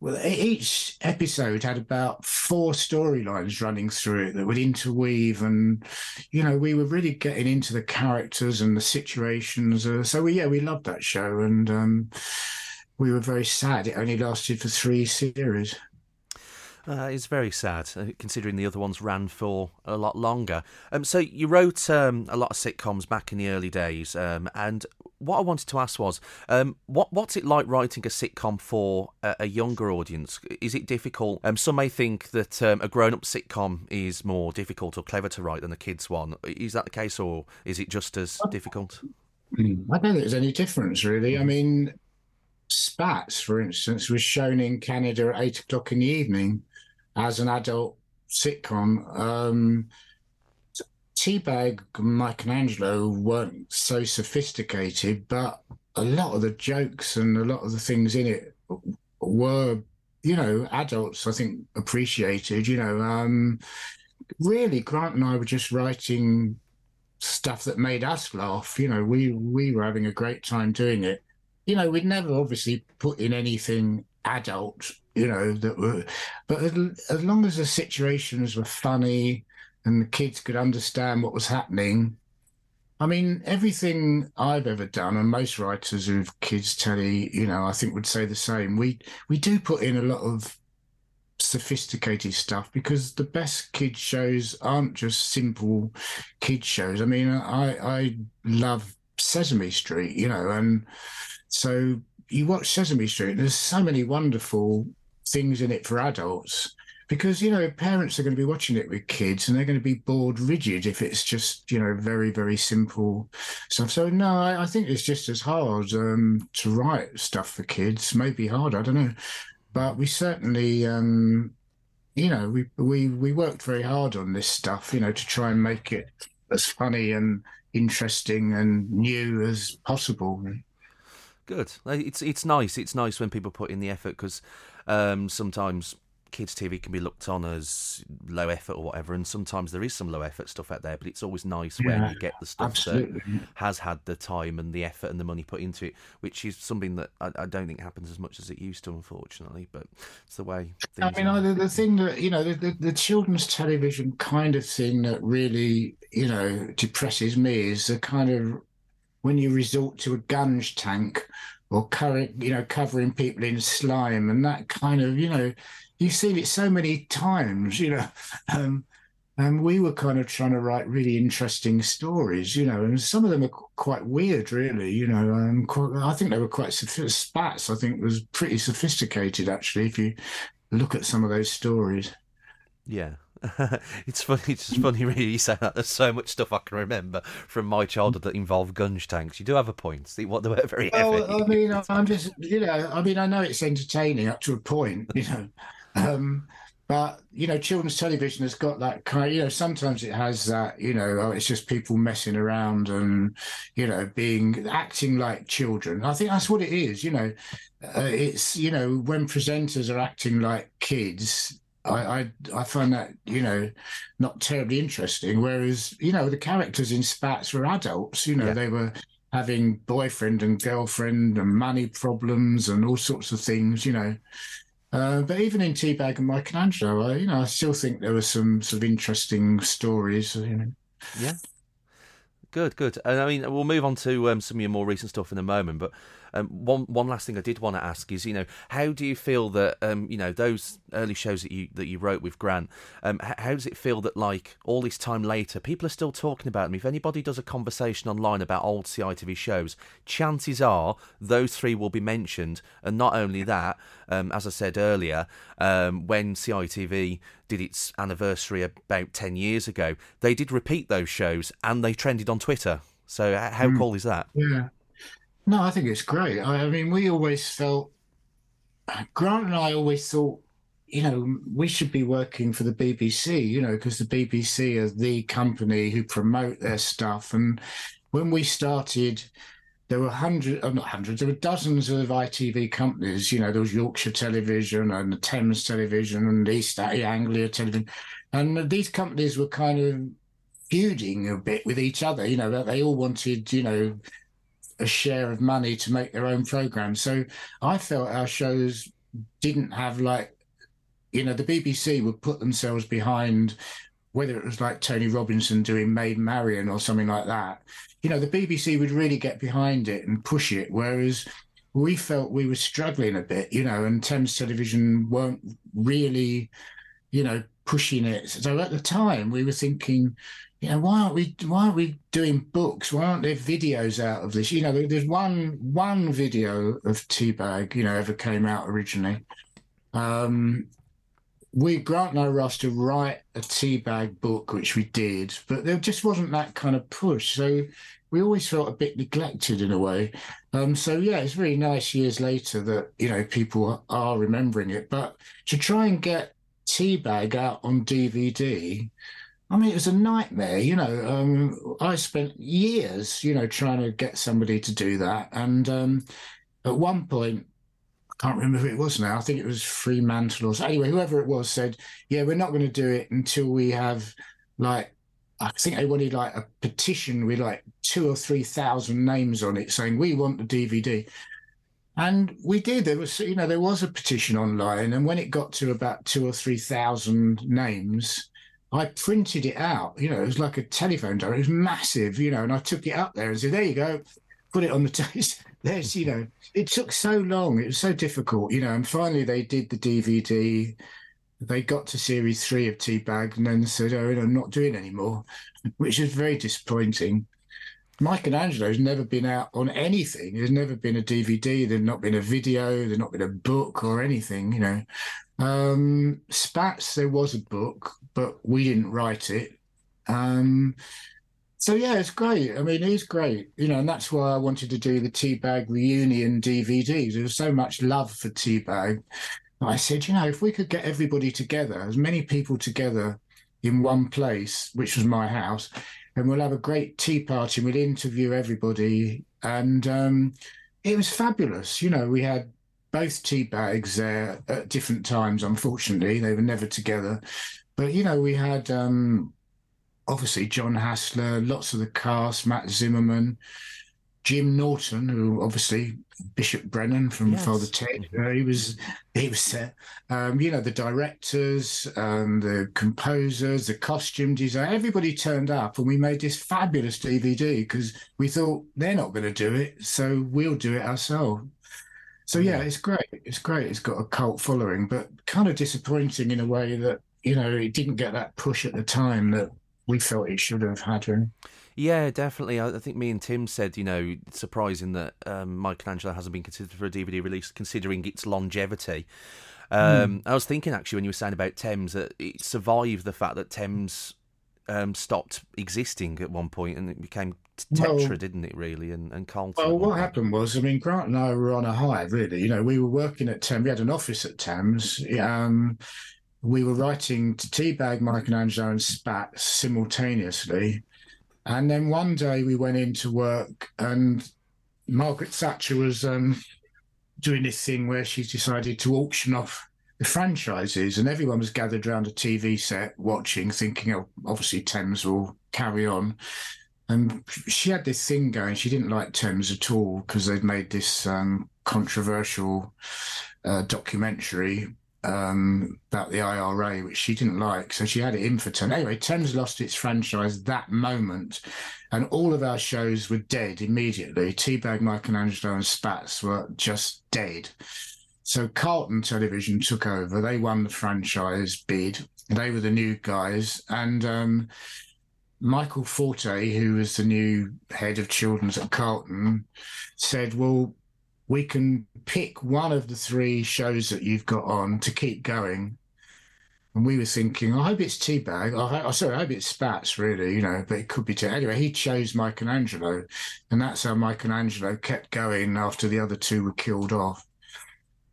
well, each episode had about four storylines running through it that would interweave, and you know, we were really getting into the characters and the situations. Uh, so, we, yeah, we loved that show, and um, we were very sad it only lasted for three series. Uh, it's very sad, uh, considering the other ones ran for a lot longer. Um, so you wrote um, a lot of sitcoms back in the early days, um, and what I wanted to ask was, um, what what's it like writing a sitcom for a, a younger audience? Is it difficult? Um, some may think that um, a grown-up sitcom is more difficult or clever to write than a kids one. Is that the case, or is it just as difficult? I don't think there's any difference, really. I mean, Spatz, for instance, was shown in Canada at eight o'clock in the evening as an adult sitcom. Um, T-Bag and Angelo weren't so sophisticated, but a lot of the jokes and a lot of the things in it were, you know, adults, I think, appreciated. You know, um, really, Grant and I were just writing stuff that made us laugh. You know, we we were having a great time doing it. You know, we'd never obviously put in anything adult. You know that were, but as, as long as the situations were funny and the kids could understand what was happening. I mean, everything I've ever done, and most writers who've kids telly, you know, I think would say the same. We we do put in a lot of sophisticated stuff because the best kids shows aren't just simple kids shows. I mean, I I love Sesame Street, you know, and so you watch Sesame Street. and There's so many wonderful things in it for adults because you know parents are going to be watching it with kids and they're going to be bored rigid if it's just you know very very simple stuff. So no i, think it's just as hard um, to write stuff for kids maybe hard i don't know. But we certainly um, you know we we we worked very hard on this stuff you know to try and make it as funny and interesting and new as possible. Good. It's it's nice it's nice when people put in the effort because um, sometimes kids' TV can be looked on as low effort or whatever, and sometimes there is some low effort stuff out there. But it's always nice yeah, when you get the stuff absolutely. that has had the time and the effort and the money put into it, which is something that I, I don't think happens as much as it used to, unfortunately. But it's the way. I mean, are. the, the thing that you know, the, the, the children's television kind of thing that really you know depresses me is the kind of when you resort to a gunge tank or current, you know, covering people in slime and that kind of, you know, you've seen it so many times, you know. Um, and we were kind of trying to write really interesting stories, you know, and some of them are quite weird, really, you know. Um, quite, I think they were quite Spatz. I think was pretty sophisticated, actually, if you look at some of those stories. Yeah. it's funny. It's just funny, really. You say that. There's so much stuff I can remember from my childhood that involved gunge tanks. You do have a point. See what they were very heavy. Well, I mean, I'm just, you know, I mean, I know it's entertaining up to a point, you know, um, but you know, children's television has got that kind. you know, sometimes it has that. You know, oh, it's just people messing around and you know, being acting like children. I think that's what it is. You know, uh, it's you know, when presenters are acting like kids, I, I, I find that you know not terribly interesting. Whereas you know the characters in Spatz were adults. You know yeah. they were having boyfriend and girlfriend and money problems and all sorts of things. You know, uh, but even in T-Bag and Mike and Angelo, I, you know I still think there were some sort of interesting stories. You know. Yeah. Good, good. And I mean, we'll move on to um, some of your more recent stuff in a moment, but um, one one last thing I did want to ask is, you know, how do you feel that um, you know those early shows that you that you wrote with Grant? Um, how does it feel that like all this time later, people are still talking about them? If anybody does a conversation online about old CITV shows, chances are those three will be mentioned. And not only that, um, as I said earlier, um, when CITV did its anniversary about ten years ago, they did repeat those shows and they trended on Twitter. So how mm. cool is that? Yeah. No, I think it's great. I, I mean, we always felt, Grant and I always thought, you know, we should be working for the BBC, you know, because the BBC are the company who promote their stuff. And when we started, there were hundreds, oh, uh, not hundreds, there were dozens of ITV companies. You know, there was Yorkshire Television and the Thames Television and East Anglia Television. And these companies were kind of feuding a bit with each other. You know, they all wanted, you know, a share of money to make their own programs. So I felt our shows didn't have like, you know, the BBC would put themselves behind whether it was like Tony Robinson doing Maid Marian or something like that. You know, the BBC would really get behind it and push it, whereas we felt we were struggling a bit, you know, and Thames Television weren't really, you know, pushing it. So at the time, we were thinking, you know, why aren't we why aren't we doing books? Why aren't there videos out of this? You know, there's one one video of T-Bag, you know, ever came out originally. Um, we Grant were asked to write a T-Bag book, which we did, but there just wasn't that kind of push. So we always felt a bit neglected in a way. Um, so yeah, it's really nice years later that you know people are remembering it. But to try and get T-Bag out on DVD I mean, it was a nightmare. You know, um, I spent years, you know, trying to get somebody to do that. And um, at one point, I can't remember who it was now. I think it was Fremantle or so. Anyway, whoever it was said, "Yeah, we're not going to do it until we have like." I think they wanted like a petition with like two or three thousand names on it saying we want the DVD. And we did. There was, you know, there was a petition online, and when it got to about two or three thousand names, I printed it out. You know, it was like a telephone diary. It was massive, you know, and I took it up there and said, "There you go." Put it on the table. There's, you know, it took so long. It was so difficult, you know. And finally, they did the DVD. They got to series three of T-Bag and then said, "Oh, I'm not doing anymore," which is very disappointing. Mike and Angelo's never been out on anything. There's never been a DVD. There's not been a video. There's not been a book or anything. You know, um, Spatz, there was a book, but we didn't write it. Um, so yeah, it's great. I mean, he's great, you know, and that's why I wanted to do the T-Bag reunion DVDs. There was so much love for T-Bag. I said, you know, if we could get everybody together, as many people together in one place, which was my house, and we'll have a great tea party. And we'll interview everybody, and um, it was fabulous. You know, we had both T-Bags there at different times. Unfortunately, they were never together. But you know, we had um, obviously John Hasler, lots of the cast, Matt Zimmerman, Jim Norton, who obviously Bishop Brennan from yes. Father Ted. Uh, he was he was there. Um, you know, the directors, um, the composers, the costume design, everybody turned up, and we made this fabulous DVD because we thought they're not going to do it, so we'll do it ourselves. So yeah, it's great. It's great. It's got a cult following, but kind of disappointing in a way that you know it didn't get that push at the time that we felt it should have had. Really. Yeah, definitely. I think me and Tim said, you know, surprising that um, Mike and Angelo hasn't been considered for a DVD release, considering its longevity. Um, mm. I was thinking actually when you were saying about Thames that it survived the fact that Thames um, stopped existing at one point and it became Tetra, well, didn't it? Really, and and Carlton. Well, what happened was, I mean, Grant and I were on a high. Really, you know, we were working at Thames. We had an office at Thames. Um, we were writing to T-Bag, Michelangelo, and Spatz simultaneously. And then one day we went into work, and Margaret Thatcher was um, doing this thing where she decided to auction off franchises, and everyone was gathered around a TV set watching, thinking, oh, obviously Thames will carry on. And she had this thing going. She didn't like Thames at all because they'd made this um, controversial uh, documentary um, about the IRA, which she didn't like. So she had it in for Thames. Anyway, Thames lost its franchise that moment, and all of our shows were dead immediately. T-Bag, Michelangelo, and Spatz were just dead. So Carlton Television took over. They won the franchise bid. They were the new guys, and um, Michael Forte, who was the new head of children's at Carlton, said, "Well, we can pick one of the three shows that you've got on to keep going. And we were thinking, I hope it's T-Bag. I, I sorry, I hope it's Spatz, really, you know, but it could be. Te- anyway, he chose Mike and Angelo, and that's how Mike and Angelo kept going after the other two were killed off.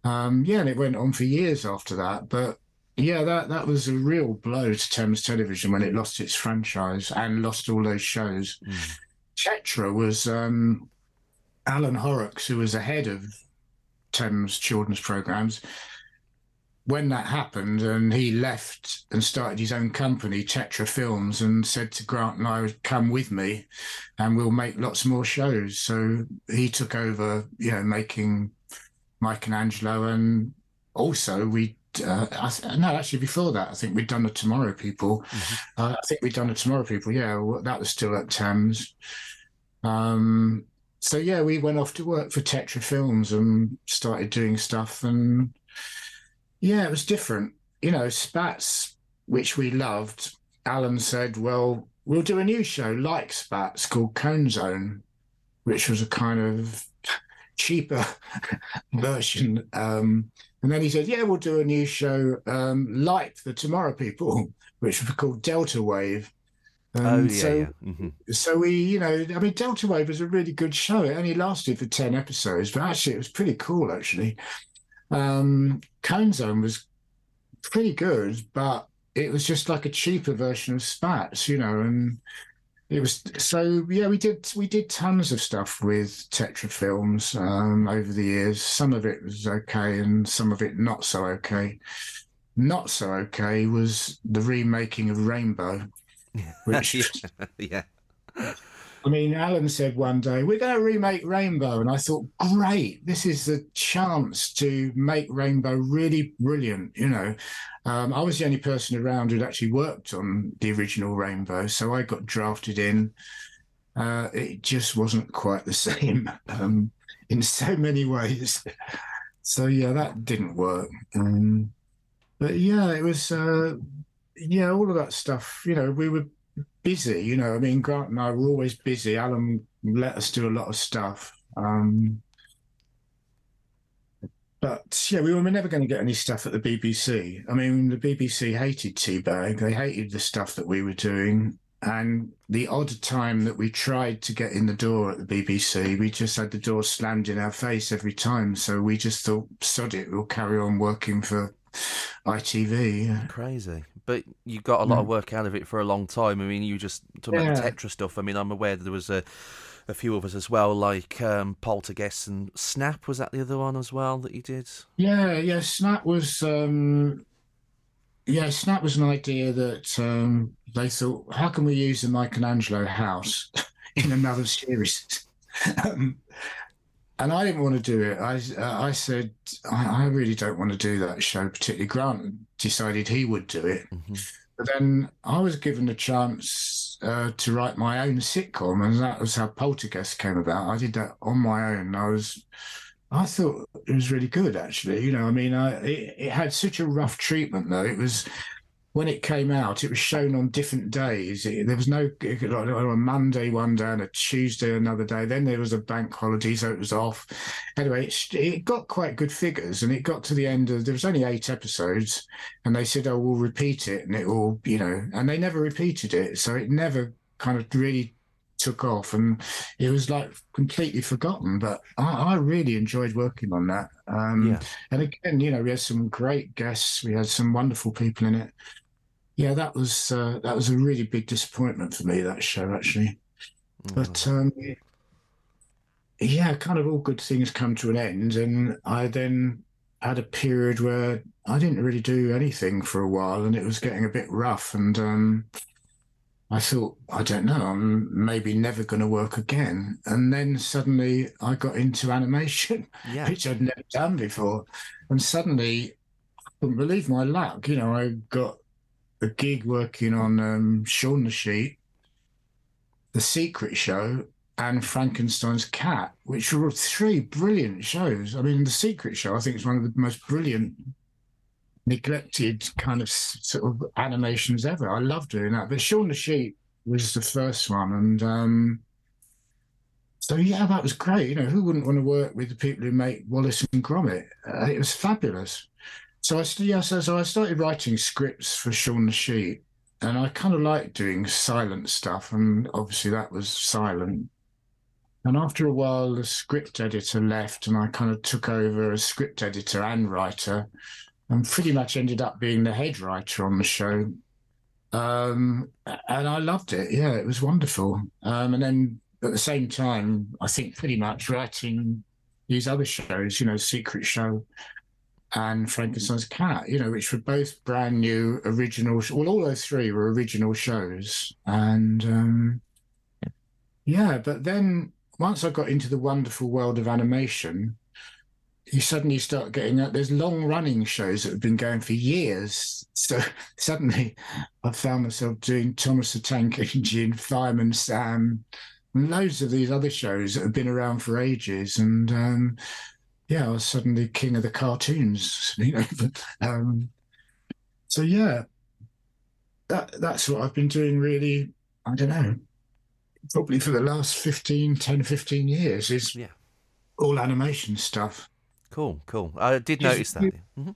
Um, yeah, and it went on for years after that. But yeah, that that was a real blow to Thames Television when it lost its franchise and lost all those shows. Mm. Tetra was um, Alan Horrox, who was the head of Thames children's programs, when that happened and he left and started his own company, Tetra Films, and said to Grant and I, come with me and we'll make lots more shows. So he took over, you know, making Mike and Angelo and also we uh, I, no, actually, before that, I think we'd done the Tomorrow People. Mm-hmm. Uh, I think we'd done the Tomorrow People. Yeah, well, that was still at Thames. Um, so yeah, we went off to work for Tetra Films and started doing stuff, and yeah, it was different. You know, Spatz, which we loved. Alan said, "Well, we'll do a new show like Spatz called Cone Zone, which was a kind of cheaper version." Um, and then he said, "Yeah, we'll do a new show um, like the Tomorrow People, which was called Delta Wave." Um, oh yeah, so, yeah. Mm-hmm. so we, you know, I mean, Delta Wave was a really good show. It only lasted for ten episodes, but actually, it was pretty cool. Actually, um, Cone Zone was pretty good, but it was just like a cheaper version of Spatz, you know, and it was so yeah. We did we did tons of stuff with Tetra Films um, over the years. Some of it was okay, and some of it not so okay. Not so okay was the remaking of Rainbow Which, yeah. I mean, Alan said one day, we're going to remake Rainbow. And I thought, great, this is the chance to make Rainbow really brilliant. You know, um, I was the only person around who'd actually worked on the original Rainbow. So I got drafted in. Uh, it just wasn't quite the same um, in so many ways. So, yeah, that didn't work. Um, but yeah, it was. Uh, yeah, all of that stuff. You know, we were busy. You know, I mean, Grant and I were always busy. Alan let us do a lot of stuff. Um, but yeah, we were never going to get any stuff at the BBC. I mean, the BBC hated T-Bag. They hated the stuff that we were doing. And the odd time that we tried to get in the door at the BBC, we just had the door slammed in our face every time. So we just thought, sod it, we'll carry on working for ITV. Crazy but you got a lot mm. of work out of it for a long time. I mean, you just talking yeah. about the Tetra stuff. I mean, I'm aware that there was a a few of us as well, like um, Poltergeist and Snap. Was that the other one as well that you did? Yeah, yeah. Snap was. Um, yeah, Snap was an idea that um, they thought, how can we use the Mike and Angelo house in another series? um, and I didn't want to do it. I uh, I said I, I, really don't want to do that show. Particularly Grant decided he would do it, mm-hmm. but then I was given the chance uh, to write my own sitcom, and that was how Poltergeist came about. I did that on my own. I was. I thought it was really good, actually. You know, I mean, I, it, it had such a rough treatment, though. It was when it came out, it was shown on different days. It, there was no like, on a Monday one day and a Tuesday another day. Then there was a bank holiday, so it was off. Anyway, it, it got quite good figures, and it got to the end of there was only eight episodes, and they said, "Oh, we'll repeat it," and it will, you know, and they never repeated it, so it never kind of really took off and it was like completely forgotten but i, I really enjoyed working on that um, yeah. and again you know we had some great guests we had some wonderful people in it yeah, that was uh, that was a really big disappointment for me. That show actually, mm. but um, yeah, kind of all good things come to an end, and I then had a period where I didn't really do anything for a while, and it was getting a bit rough, and um, I thought, I don't know, I'm maybe never going to work again. And then suddenly I got into animation, yeah. which I'd never done before. And suddenly I couldn't believe my luck. You know, I got a gig working on um, Shaun the Sheep, The Secret Show, and Frankenstein's Cat, which were three brilliant shows. I mean, The Secret Show, I think, is one of the most brilliant, neglected kind of sort of animations ever. I love doing that. But Shaun the Sheep was the first one, and um, so yeah, that was great. You know, who wouldn't want to work with the people who make Wallace and Gromit? Uh, it was fabulous. So I yeah, so, so I started writing scripts for Shaun the Sheep, and I kind of liked doing silent stuff, and obviously that was silent. And after a while, the script editor left, and I kind of took over as script editor and writer, and pretty much ended up being the head writer on the show. Um, and I loved it. Yeah, it was wonderful. Um, and then at the same time, I think pretty much writing these other shows, you know, Secret Show and Frankenstein's Cat, you know, which were both brand new original. Well, all those three were original shows, and um, yeah. But then once I got into the wonderful world of animation, you suddenly start getting that there's long running shows that have been going for years. So suddenly, I found myself doing Thomas the Tank Engine, Fireman Sam, and loads of these other shows that have been around for ages, and um, yeah, I was suddenly king of the cartoons, you know. um, so yeah, that that's what I've been doing really. I don't know, probably for the last 15, 10, 15 years is yeah. all animation stuff. Cool, cool. I did notice that. Mm-hmm.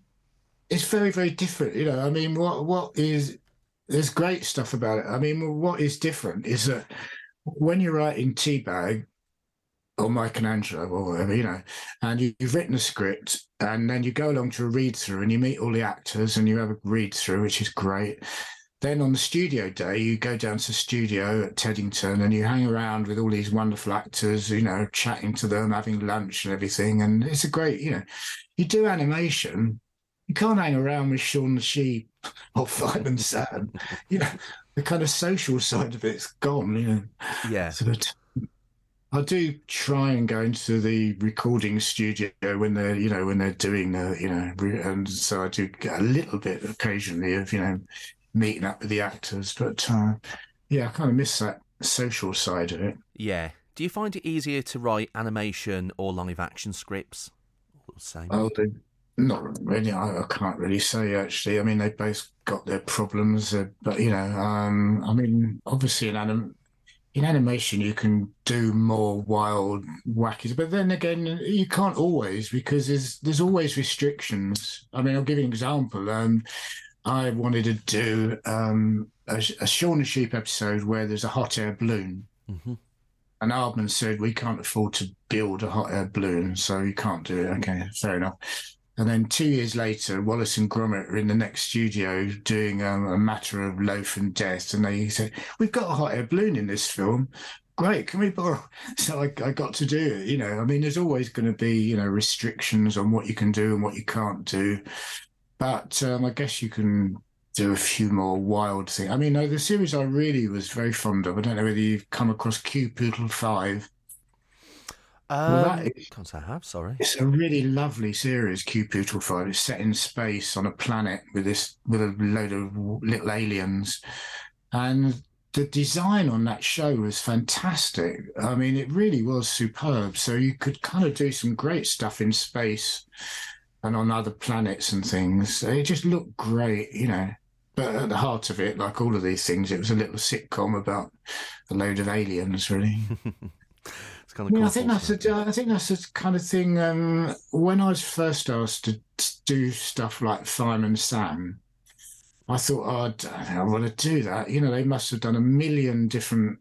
It's very, very different. You know, I mean, what what is there's great stuff about it. I mean, what is different is that when you're writing T-Bag, or Mike and Angelo or whatever, you know, and you, have written a script and then you go along to a read through and you meet all the actors and you have a read through, which is great. Then on the studio day, you go down to the studio at Teddington and you hang around with all these wonderful actors, you know, chatting to them, having lunch and everything. And it's a great, you know, you do animation, you can't hang around with Shaun the Sheep or Fireman Sam. You know, the kind of social side of it's gone, you know. Yeah. So I do try and go into the recording studio when they're, you know, when they're doing the, you know, and so I do get a little bit occasionally of, you know, meeting up with the actors. But uh, yeah, I kind of miss that social side of it. Yeah. Do you find it easier to write animation or live action scripts? Same. Oh, they, not really. I, I, can't really say actually. I mean, they both got their problems, uh, but you know, um, I mean, obviously, an anim- in animation you can do more wild wacky but then again you can't always because there's there's always restrictions i mean i'll give you an example um i wanted to do um a, a Shaun Sheep episode where there's a hot air balloon mm-hmm. and Aardman said we can't afford to build a hot air balloon so you can't do it okay fair enough and then two years later, Wallace and Gromit are in the next studio doing um, a matter of loaf and death. And they said, We've got a hot air balloon in this film. Great, can we borrow? So I, I got to do it. You know, I mean, there's always going to be, you know, restrictions on what you can do and what you can't do. But um, I guess you can do a few more wild things. I mean, the series I really was very fond of, I don't know whether you've come across Q Pootle 5. Um, well, that is, can't say I have. Sorry. It's a really lovely series, Q Pootle Five. It's set in space on a planet with this with a load of little aliens, and the design on that show was fantastic. I mean, it really was superb. So you could kind of do some great stuff in space and on other planets and things. It just looked great, you know. but at the heart of it, like all of these things, it was a little sitcom about a load of aliens, really. it's kind of. Yeah, I think that's the, I think that's the kind of thing. Um, when I was first asked to do stuff like Fireman Sam, I thought, oh, I, I want to do that. You know, they must have done a million different,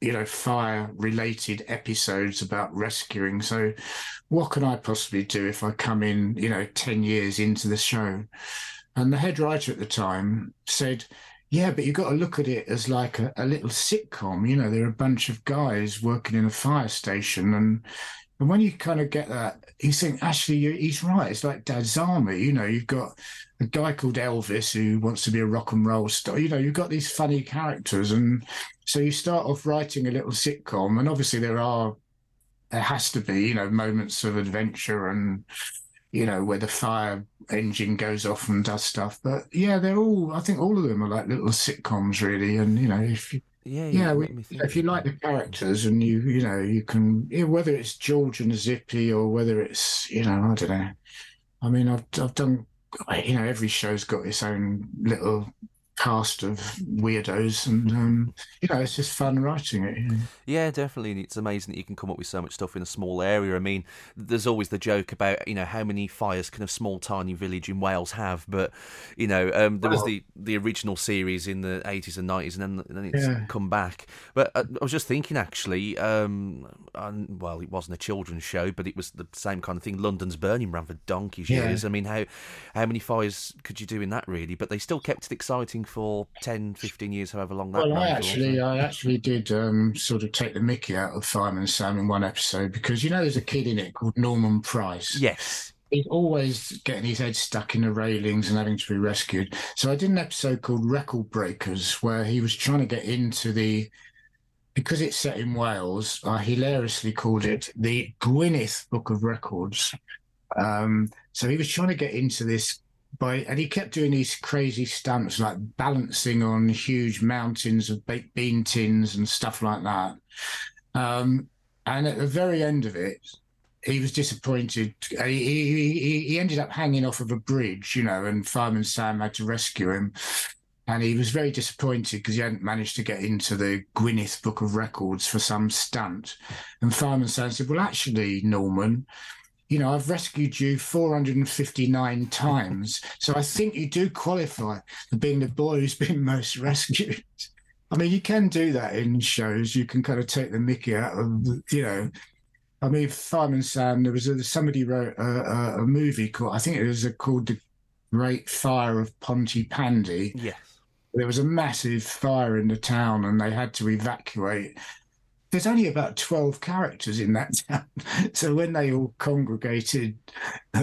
you know, fire-related episodes about rescuing. So, what can I possibly do if I come in, you know, ten years into the show? And the head writer at the time said, yeah, but you've got to look at it as like a, a, little sitcom. You know, there are a bunch of guys working in a fire station, and and when you kind of get that, you think actually he's right. It's like Dad's Army. You know, you've got a guy called Elvis who wants to be a rock and roll star. You know, you've got these funny characters, and so you start off writing a little sitcom, and obviously there are there has to be you know moments of adventure and you know, where the fire engine goes off and does stuff. But yeah, they're all. I think all of them are like little sitcoms, really. And you know, if you, yeah, yeah, we, if you like the characters and you, you know, you can, yeah, whether it's George and Zippy or whether it's, you know, I don't know. I mean, I've I've done, you know, every show's got its own little cast of weirdos, and um, you know, it's just fun writing it. You know? Yeah, definitely. It's amazing that you can come up with so much stuff in a small area. I mean, there's always the joke about you know how many fires can a small tiny village in Wales have, but you know, um, there was the the original series in the 80s and 90s, and then then it's yeah. come back. But I, uh, I, was just thinking actually, um, and, well, it wasn't a children's show, but it was the same kind of thing. London's Burning ran for donkey's yeah. years. I mean, how how many fires could you do in that really? But they still kept it exciting for 10, 15 years, however long that. Well, I actually, I actually did um, sort of take the Mickey out of Fireman Sam in one episode because you know there's a kid in it called Norman Price. Yes. He's always getting his head stuck in the railings and having to be rescued. So I did an episode called Record Breakers where he was trying to get into the because it's set in Wales, I hilariously called it the Gwyneth Book of Records. Um, so he was trying to get into this by and he kept doing these crazy stunts like balancing on huge mountains of baked bean tins and stuff like that. Um, and at the very end of it, he was disappointed. He, he, he ended up hanging off of a bridge, you know, and Fireman Sam had to rescue him. And he was very disappointed because he hadn't managed to get into the Gwyneth Book of Records for some stunt. And Fireman Sam said, Well, actually, Norman, you know, I've rescued you 459 times. So I think you do qualify for being the boy who's been most rescued. I mean, you can do that in shows. You can kind of take the mickey out of, you know. I mean, Fireman Sam, there was a, somebody wrote a, a, movie called, I think it was a, called The Great Fire of Pontypandy. Yes. There was a massive fire in the town and they had to evacuate there's only about 12 characters in that town. So when they all congregated,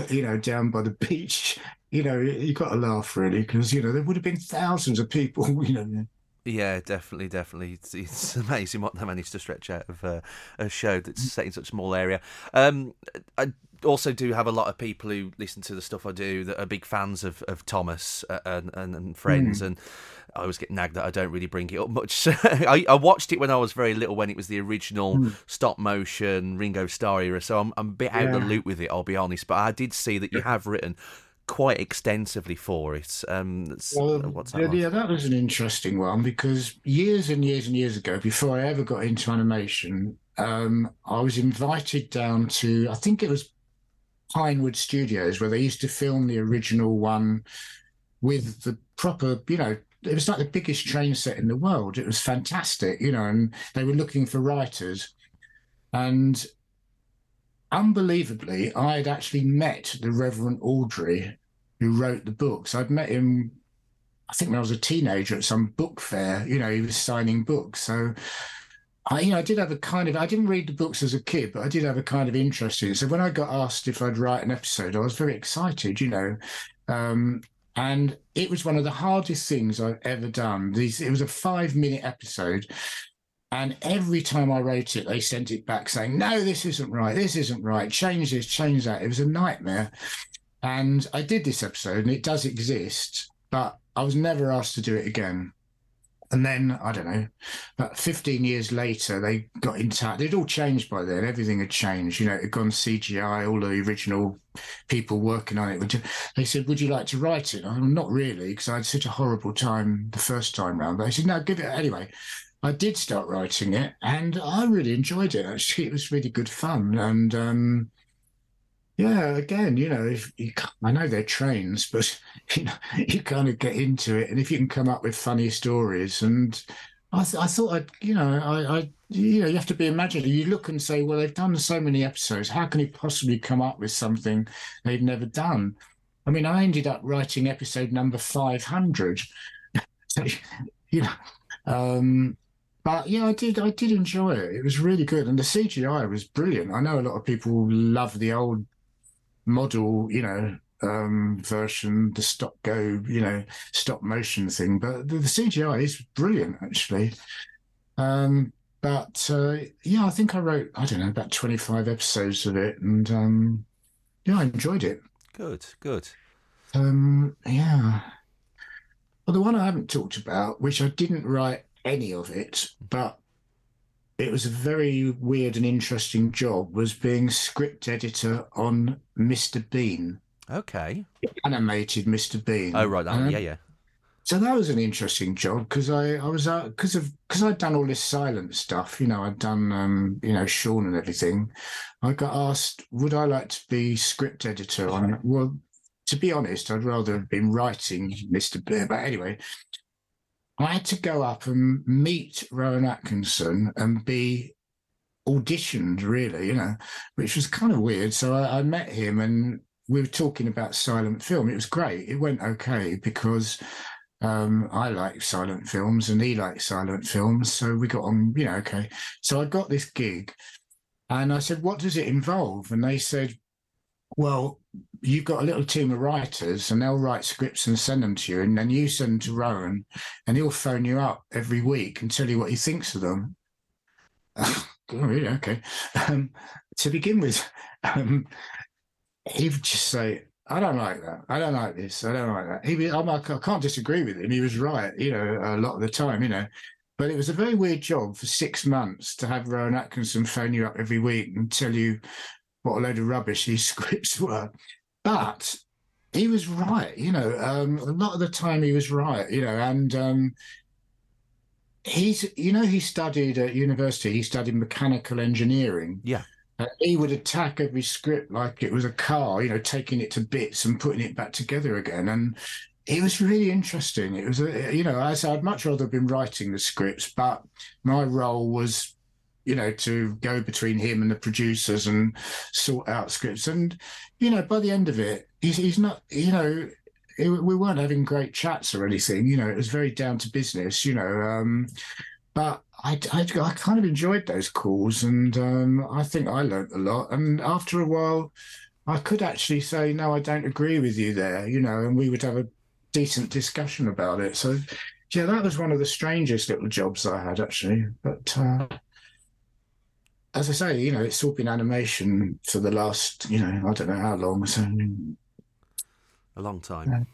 you know, down by the beach, you know, you got to laugh really because, you know, there would have been thousands of people, you know. Yeah, definitely, definitely. It's, it's amazing what they managed to stretch out of uh, a show that's set in such a small area. Um, I also do have a lot of people who listen to the stuff I do that are big fans of, of Thomas uh, and, and, and friends, mm. and I always get nagged that I don't really bring it up much. I, I, watched it when I was very little, when it was the original mm. stop motion Ringo Starr era, so I'm, I'm a bit out yeah. of the loop with it, I'll be honest. But I did see that you have written quite extensively for it. Um, well, what's that? Yeah, yeah, that was an interesting one because years and years and years ago, before I ever got into animation, um, I was invited down to, I think it was Pinewood Studios, where they used to film the original one with the proper, you know, it was like the biggest train set in the world. It was fantastic, you know, and they were looking for writers. And unbelievably, I had actually met the Reverend Awdry who wrote the books. I'd met him, I think, when I was a teenager at some book fair. You know, he was signing books. So I, you know, I did have a kind of, I didn't read the books as a kid, but I did have a kind of interest in it. So when I got asked if I'd write an episode, I was very excited, you know. Um, and it was one of the hardest things I've ever done. These, it was a five minute episode. And every time I wrote it, they sent it back saying, no, this isn't right. This isn't right. Change this, change that. It was a nightmare. And I did this episode and it does exist, but I was never asked to do it again. and then I don't know, about 15 years later, they got in touch. They'd all changed by then. Everything had changed. You know, it had gone CGI. All the original people working on it. They said, "Would you like to write it?" I'm not really, because I had such a horrible time the first time round. I said, "No, give it anyway." I did start writing it, and I really enjoyed it. Actually, it was really good fun, and um, yeah, again, you know, if you, I know they're trains, but you know, you kind of get into it, and if you can come up with funny stories, and I, th- I thought, I'd, you know, I, I, you know, you have to be imaginative. You look and say, well, they've done so many episodes. How can he possibly come up with something they've never done? I mean, I ended up writing episode number five hundred. so, you know, um, but yeah, I did. I did enjoy it. It was really good, and the CGI was brilliant. I know a lot of people love the old model, you know, um, version, the stop go, you know, stop motion thing. But the, the CGI is brilliant, actually. Um, but uh, yeah, I think I wrote, I don't know, about 25 episodes of it. And um, yeah, I enjoyed it. Good, good. Um, yeah. Well, the one I haven't talked about, which I didn't write any of it, but it was a very weird and interesting job was being script editor on Mr. Bean. Okay. Animated Mr. Bean. Oh right, um, yeah, yeah. So that was an interesting job because I, I was because uh, of because I'd done all this silent stuff, you know, I'd done um, you know, Shaun and everything. I got asked, would I like to be script editor on? Well, to be honest, I'd rather have been writing Mr. Bean. But anyway, I had to go up and meet Rowan Atkinson and be auditioned, really, you know, which was kind of weird. So I, I, met him and we were talking about silent film. It was great. It went okay because um, I like silent films and he liked silent films. So we got on, you know, okay. So I got this gig and I said, What does it involve? And they said, Well, you've got a little team of writers and they'll write scripts and send them to you. And then you send them to Rowan and he'll phone you up every week and tell you what he thinks of them. oh, really? Okay. Um, to begin with, um, he would just say, I don't like that. I don't like this. I don't like that. He, I'm I can't disagree with him. He was right, you know, a lot of the time, you know. But it was a very weird job for six months to have Rowan Atkinson phone you up every week and tell you what a load of rubbish these scripts were. But he was right, you know. Um, a lot of the time he was right, you know, and um, he's, you know, he studied at university. He studied mechanical engineering. Yeah. Uh, he would attack every script like it was a car, you know, taking it to bits and putting it back together again. And it was really interesting. It was, a, you know, I said I'd much rather have been writing the scripts, but my role was you know, to go between him and the producers and sort out scripts. And, you know, by the end of it, he's, he's not, you know, it, we weren't having great chats or anything, you know, it was very down to business, you know. Um, but I, I, I, kind of enjoyed those calls and um, I think I learned a lot. And after a while, I could actually say, no, I don't agree with you there, you know, and we would have a decent discussion about it. So, yeah, that was one of the strangest little jobs I had actually. But uh, as I say, you know, it's all been animation for the last, you know, I don't know how long. So a long time.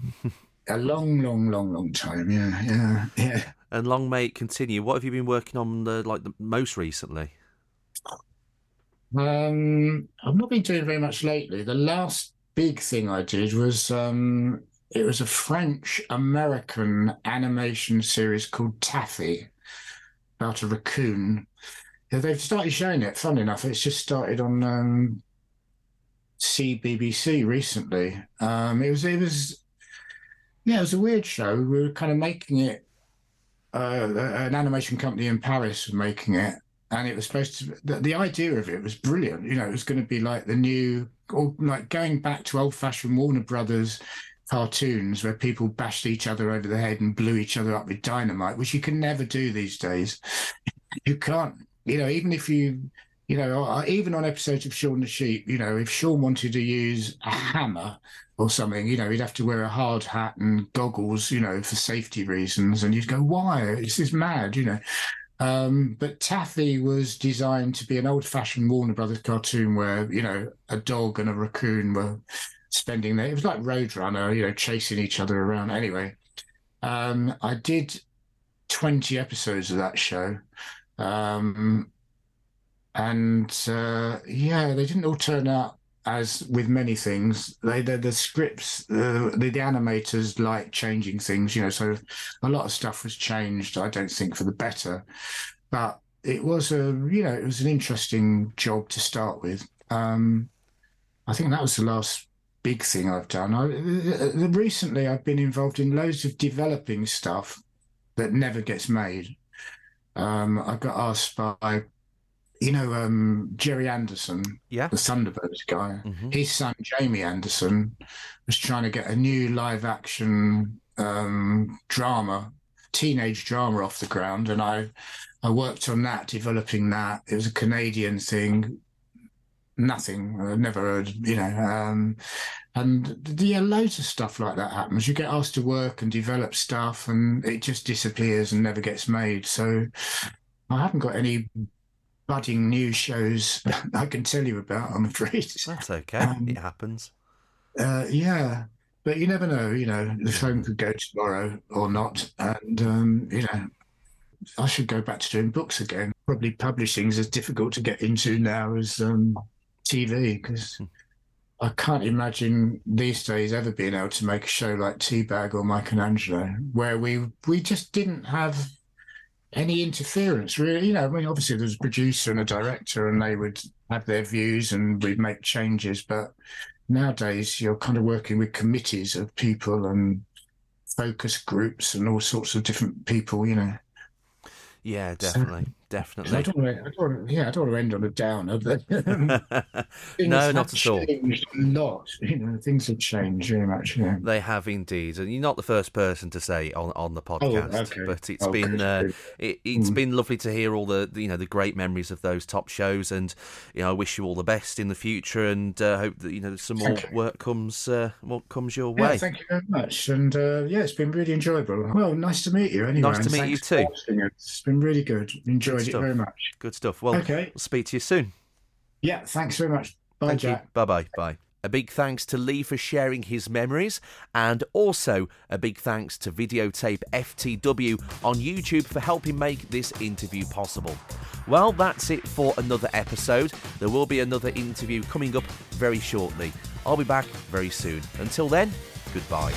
a long, long, long, long time. Yeah, yeah, yeah. And long may it continue. What have you been working on, the, like the most recently? Um, I've not been doing very much lately. The last big thing I did was um, it was a French American animation series called Taffy about a raccoon yeah, they've started showing it. Fun enough, it's just started on um, CBBC recently. Um, it was, it was, yeah, it was a weird show. We were kind of making it. Uh, an animation company in Paris was making it, and it was supposed to. The, the idea of it was brilliant. You know, it was going to be like the new, or like going back to old-fashioned Warner Brothers cartoons where people bashed each other over the head and blew each other up with dynamite, which you can never do these days. You can't you know, even if you, you know, even on episodes of Shaun the Sheep, you know, if Shaun wanted to use a hammer or something, you know, he'd have to wear a hard hat and goggles, you know, for safety reasons. And you'd go, why? This is mad, you know. Um, but Taffy was designed to be an old fashioned Warner Brothers cartoon where, you know, a dog and a raccoon were spending their, it was like Roadrunner, you know, chasing each other around. Anyway, um, I did 20 episodes of that show. Um, and uh, yeah, they didn't all turn out as with many things. They, the, the scripts, uh, the, the animators like changing things, you know, so a lot of stuff was changed, I don't think, for the better. But it was a, you know, it was an interesting job to start with. Um, I think that was the last big thing I've done. I, recently, I've been involved in loads of developing stuff that never gets made. Um, I got asked by, you know, um, Gerry Anderson, yeah, the Thunderbirds guy. Mm-hmm. His son Jamie Anderson was trying to get a new live action um, drama, teenage drama off the ground, and I, I worked on that, developing that. It was a Canadian thing. Nothing. I've never heard, you know. Um, and yeah, loads of stuff like that happens. You get asked to work and develop stuff, and it just disappears and never gets made. So I haven't got any budding new shows I can tell you about. I'm afraid. That's okay. Um, it happens. Uh, yeah, but you never know. You know, the phone could go tomorrow or not, and um, you know, I should go back to doing books again. Probably publishing is as difficult to get into now as um, TV because. Hmm. I can't imagine these days ever being able to make a show like T-Bag or Mike and Angelo, where we we just didn't have any interference. Really, you know, I mean, obviously there's a producer and a director, and they would have their views, and we'd make changes. But nowadays, you're kind of working with committees of people and focus groups and all sorts of different people. You know. Yeah, definitely. So, definitely. I don't, want to, I don't want to, yeah, I don't want to end on a downer, but no, not at all. Not, you know, things have changed very much. Yeah. They have indeed, and you're not the first person to say on on the oh, podcast. Oh, okay. But it's oh, been uh, it, has mm. been lovely to hear all the you know the great memories of those top shows, and you know I wish you all the best in the future, and uh, hope that you know some more work comes uh, comes your way. Yeah, thank you very much, and uh, yeah, it's been really enjoyable. Well, nice to meet you. Anyway, nice to meet you too. It's been really good. Enjoyed it very much. Good stuff. Well, okay. we'll speak to you soon. Yeah, thanks very much. Bye, Thank Jack. Bye bye. Bye. A big thanks to Lee for sharing his memories, and also a big thanks to Videotape FTW on YouTube for helping make this interview possible. Well, that's it for another episode. There will be another interview coming up very shortly. I'll be back very soon. Until then, goodbye.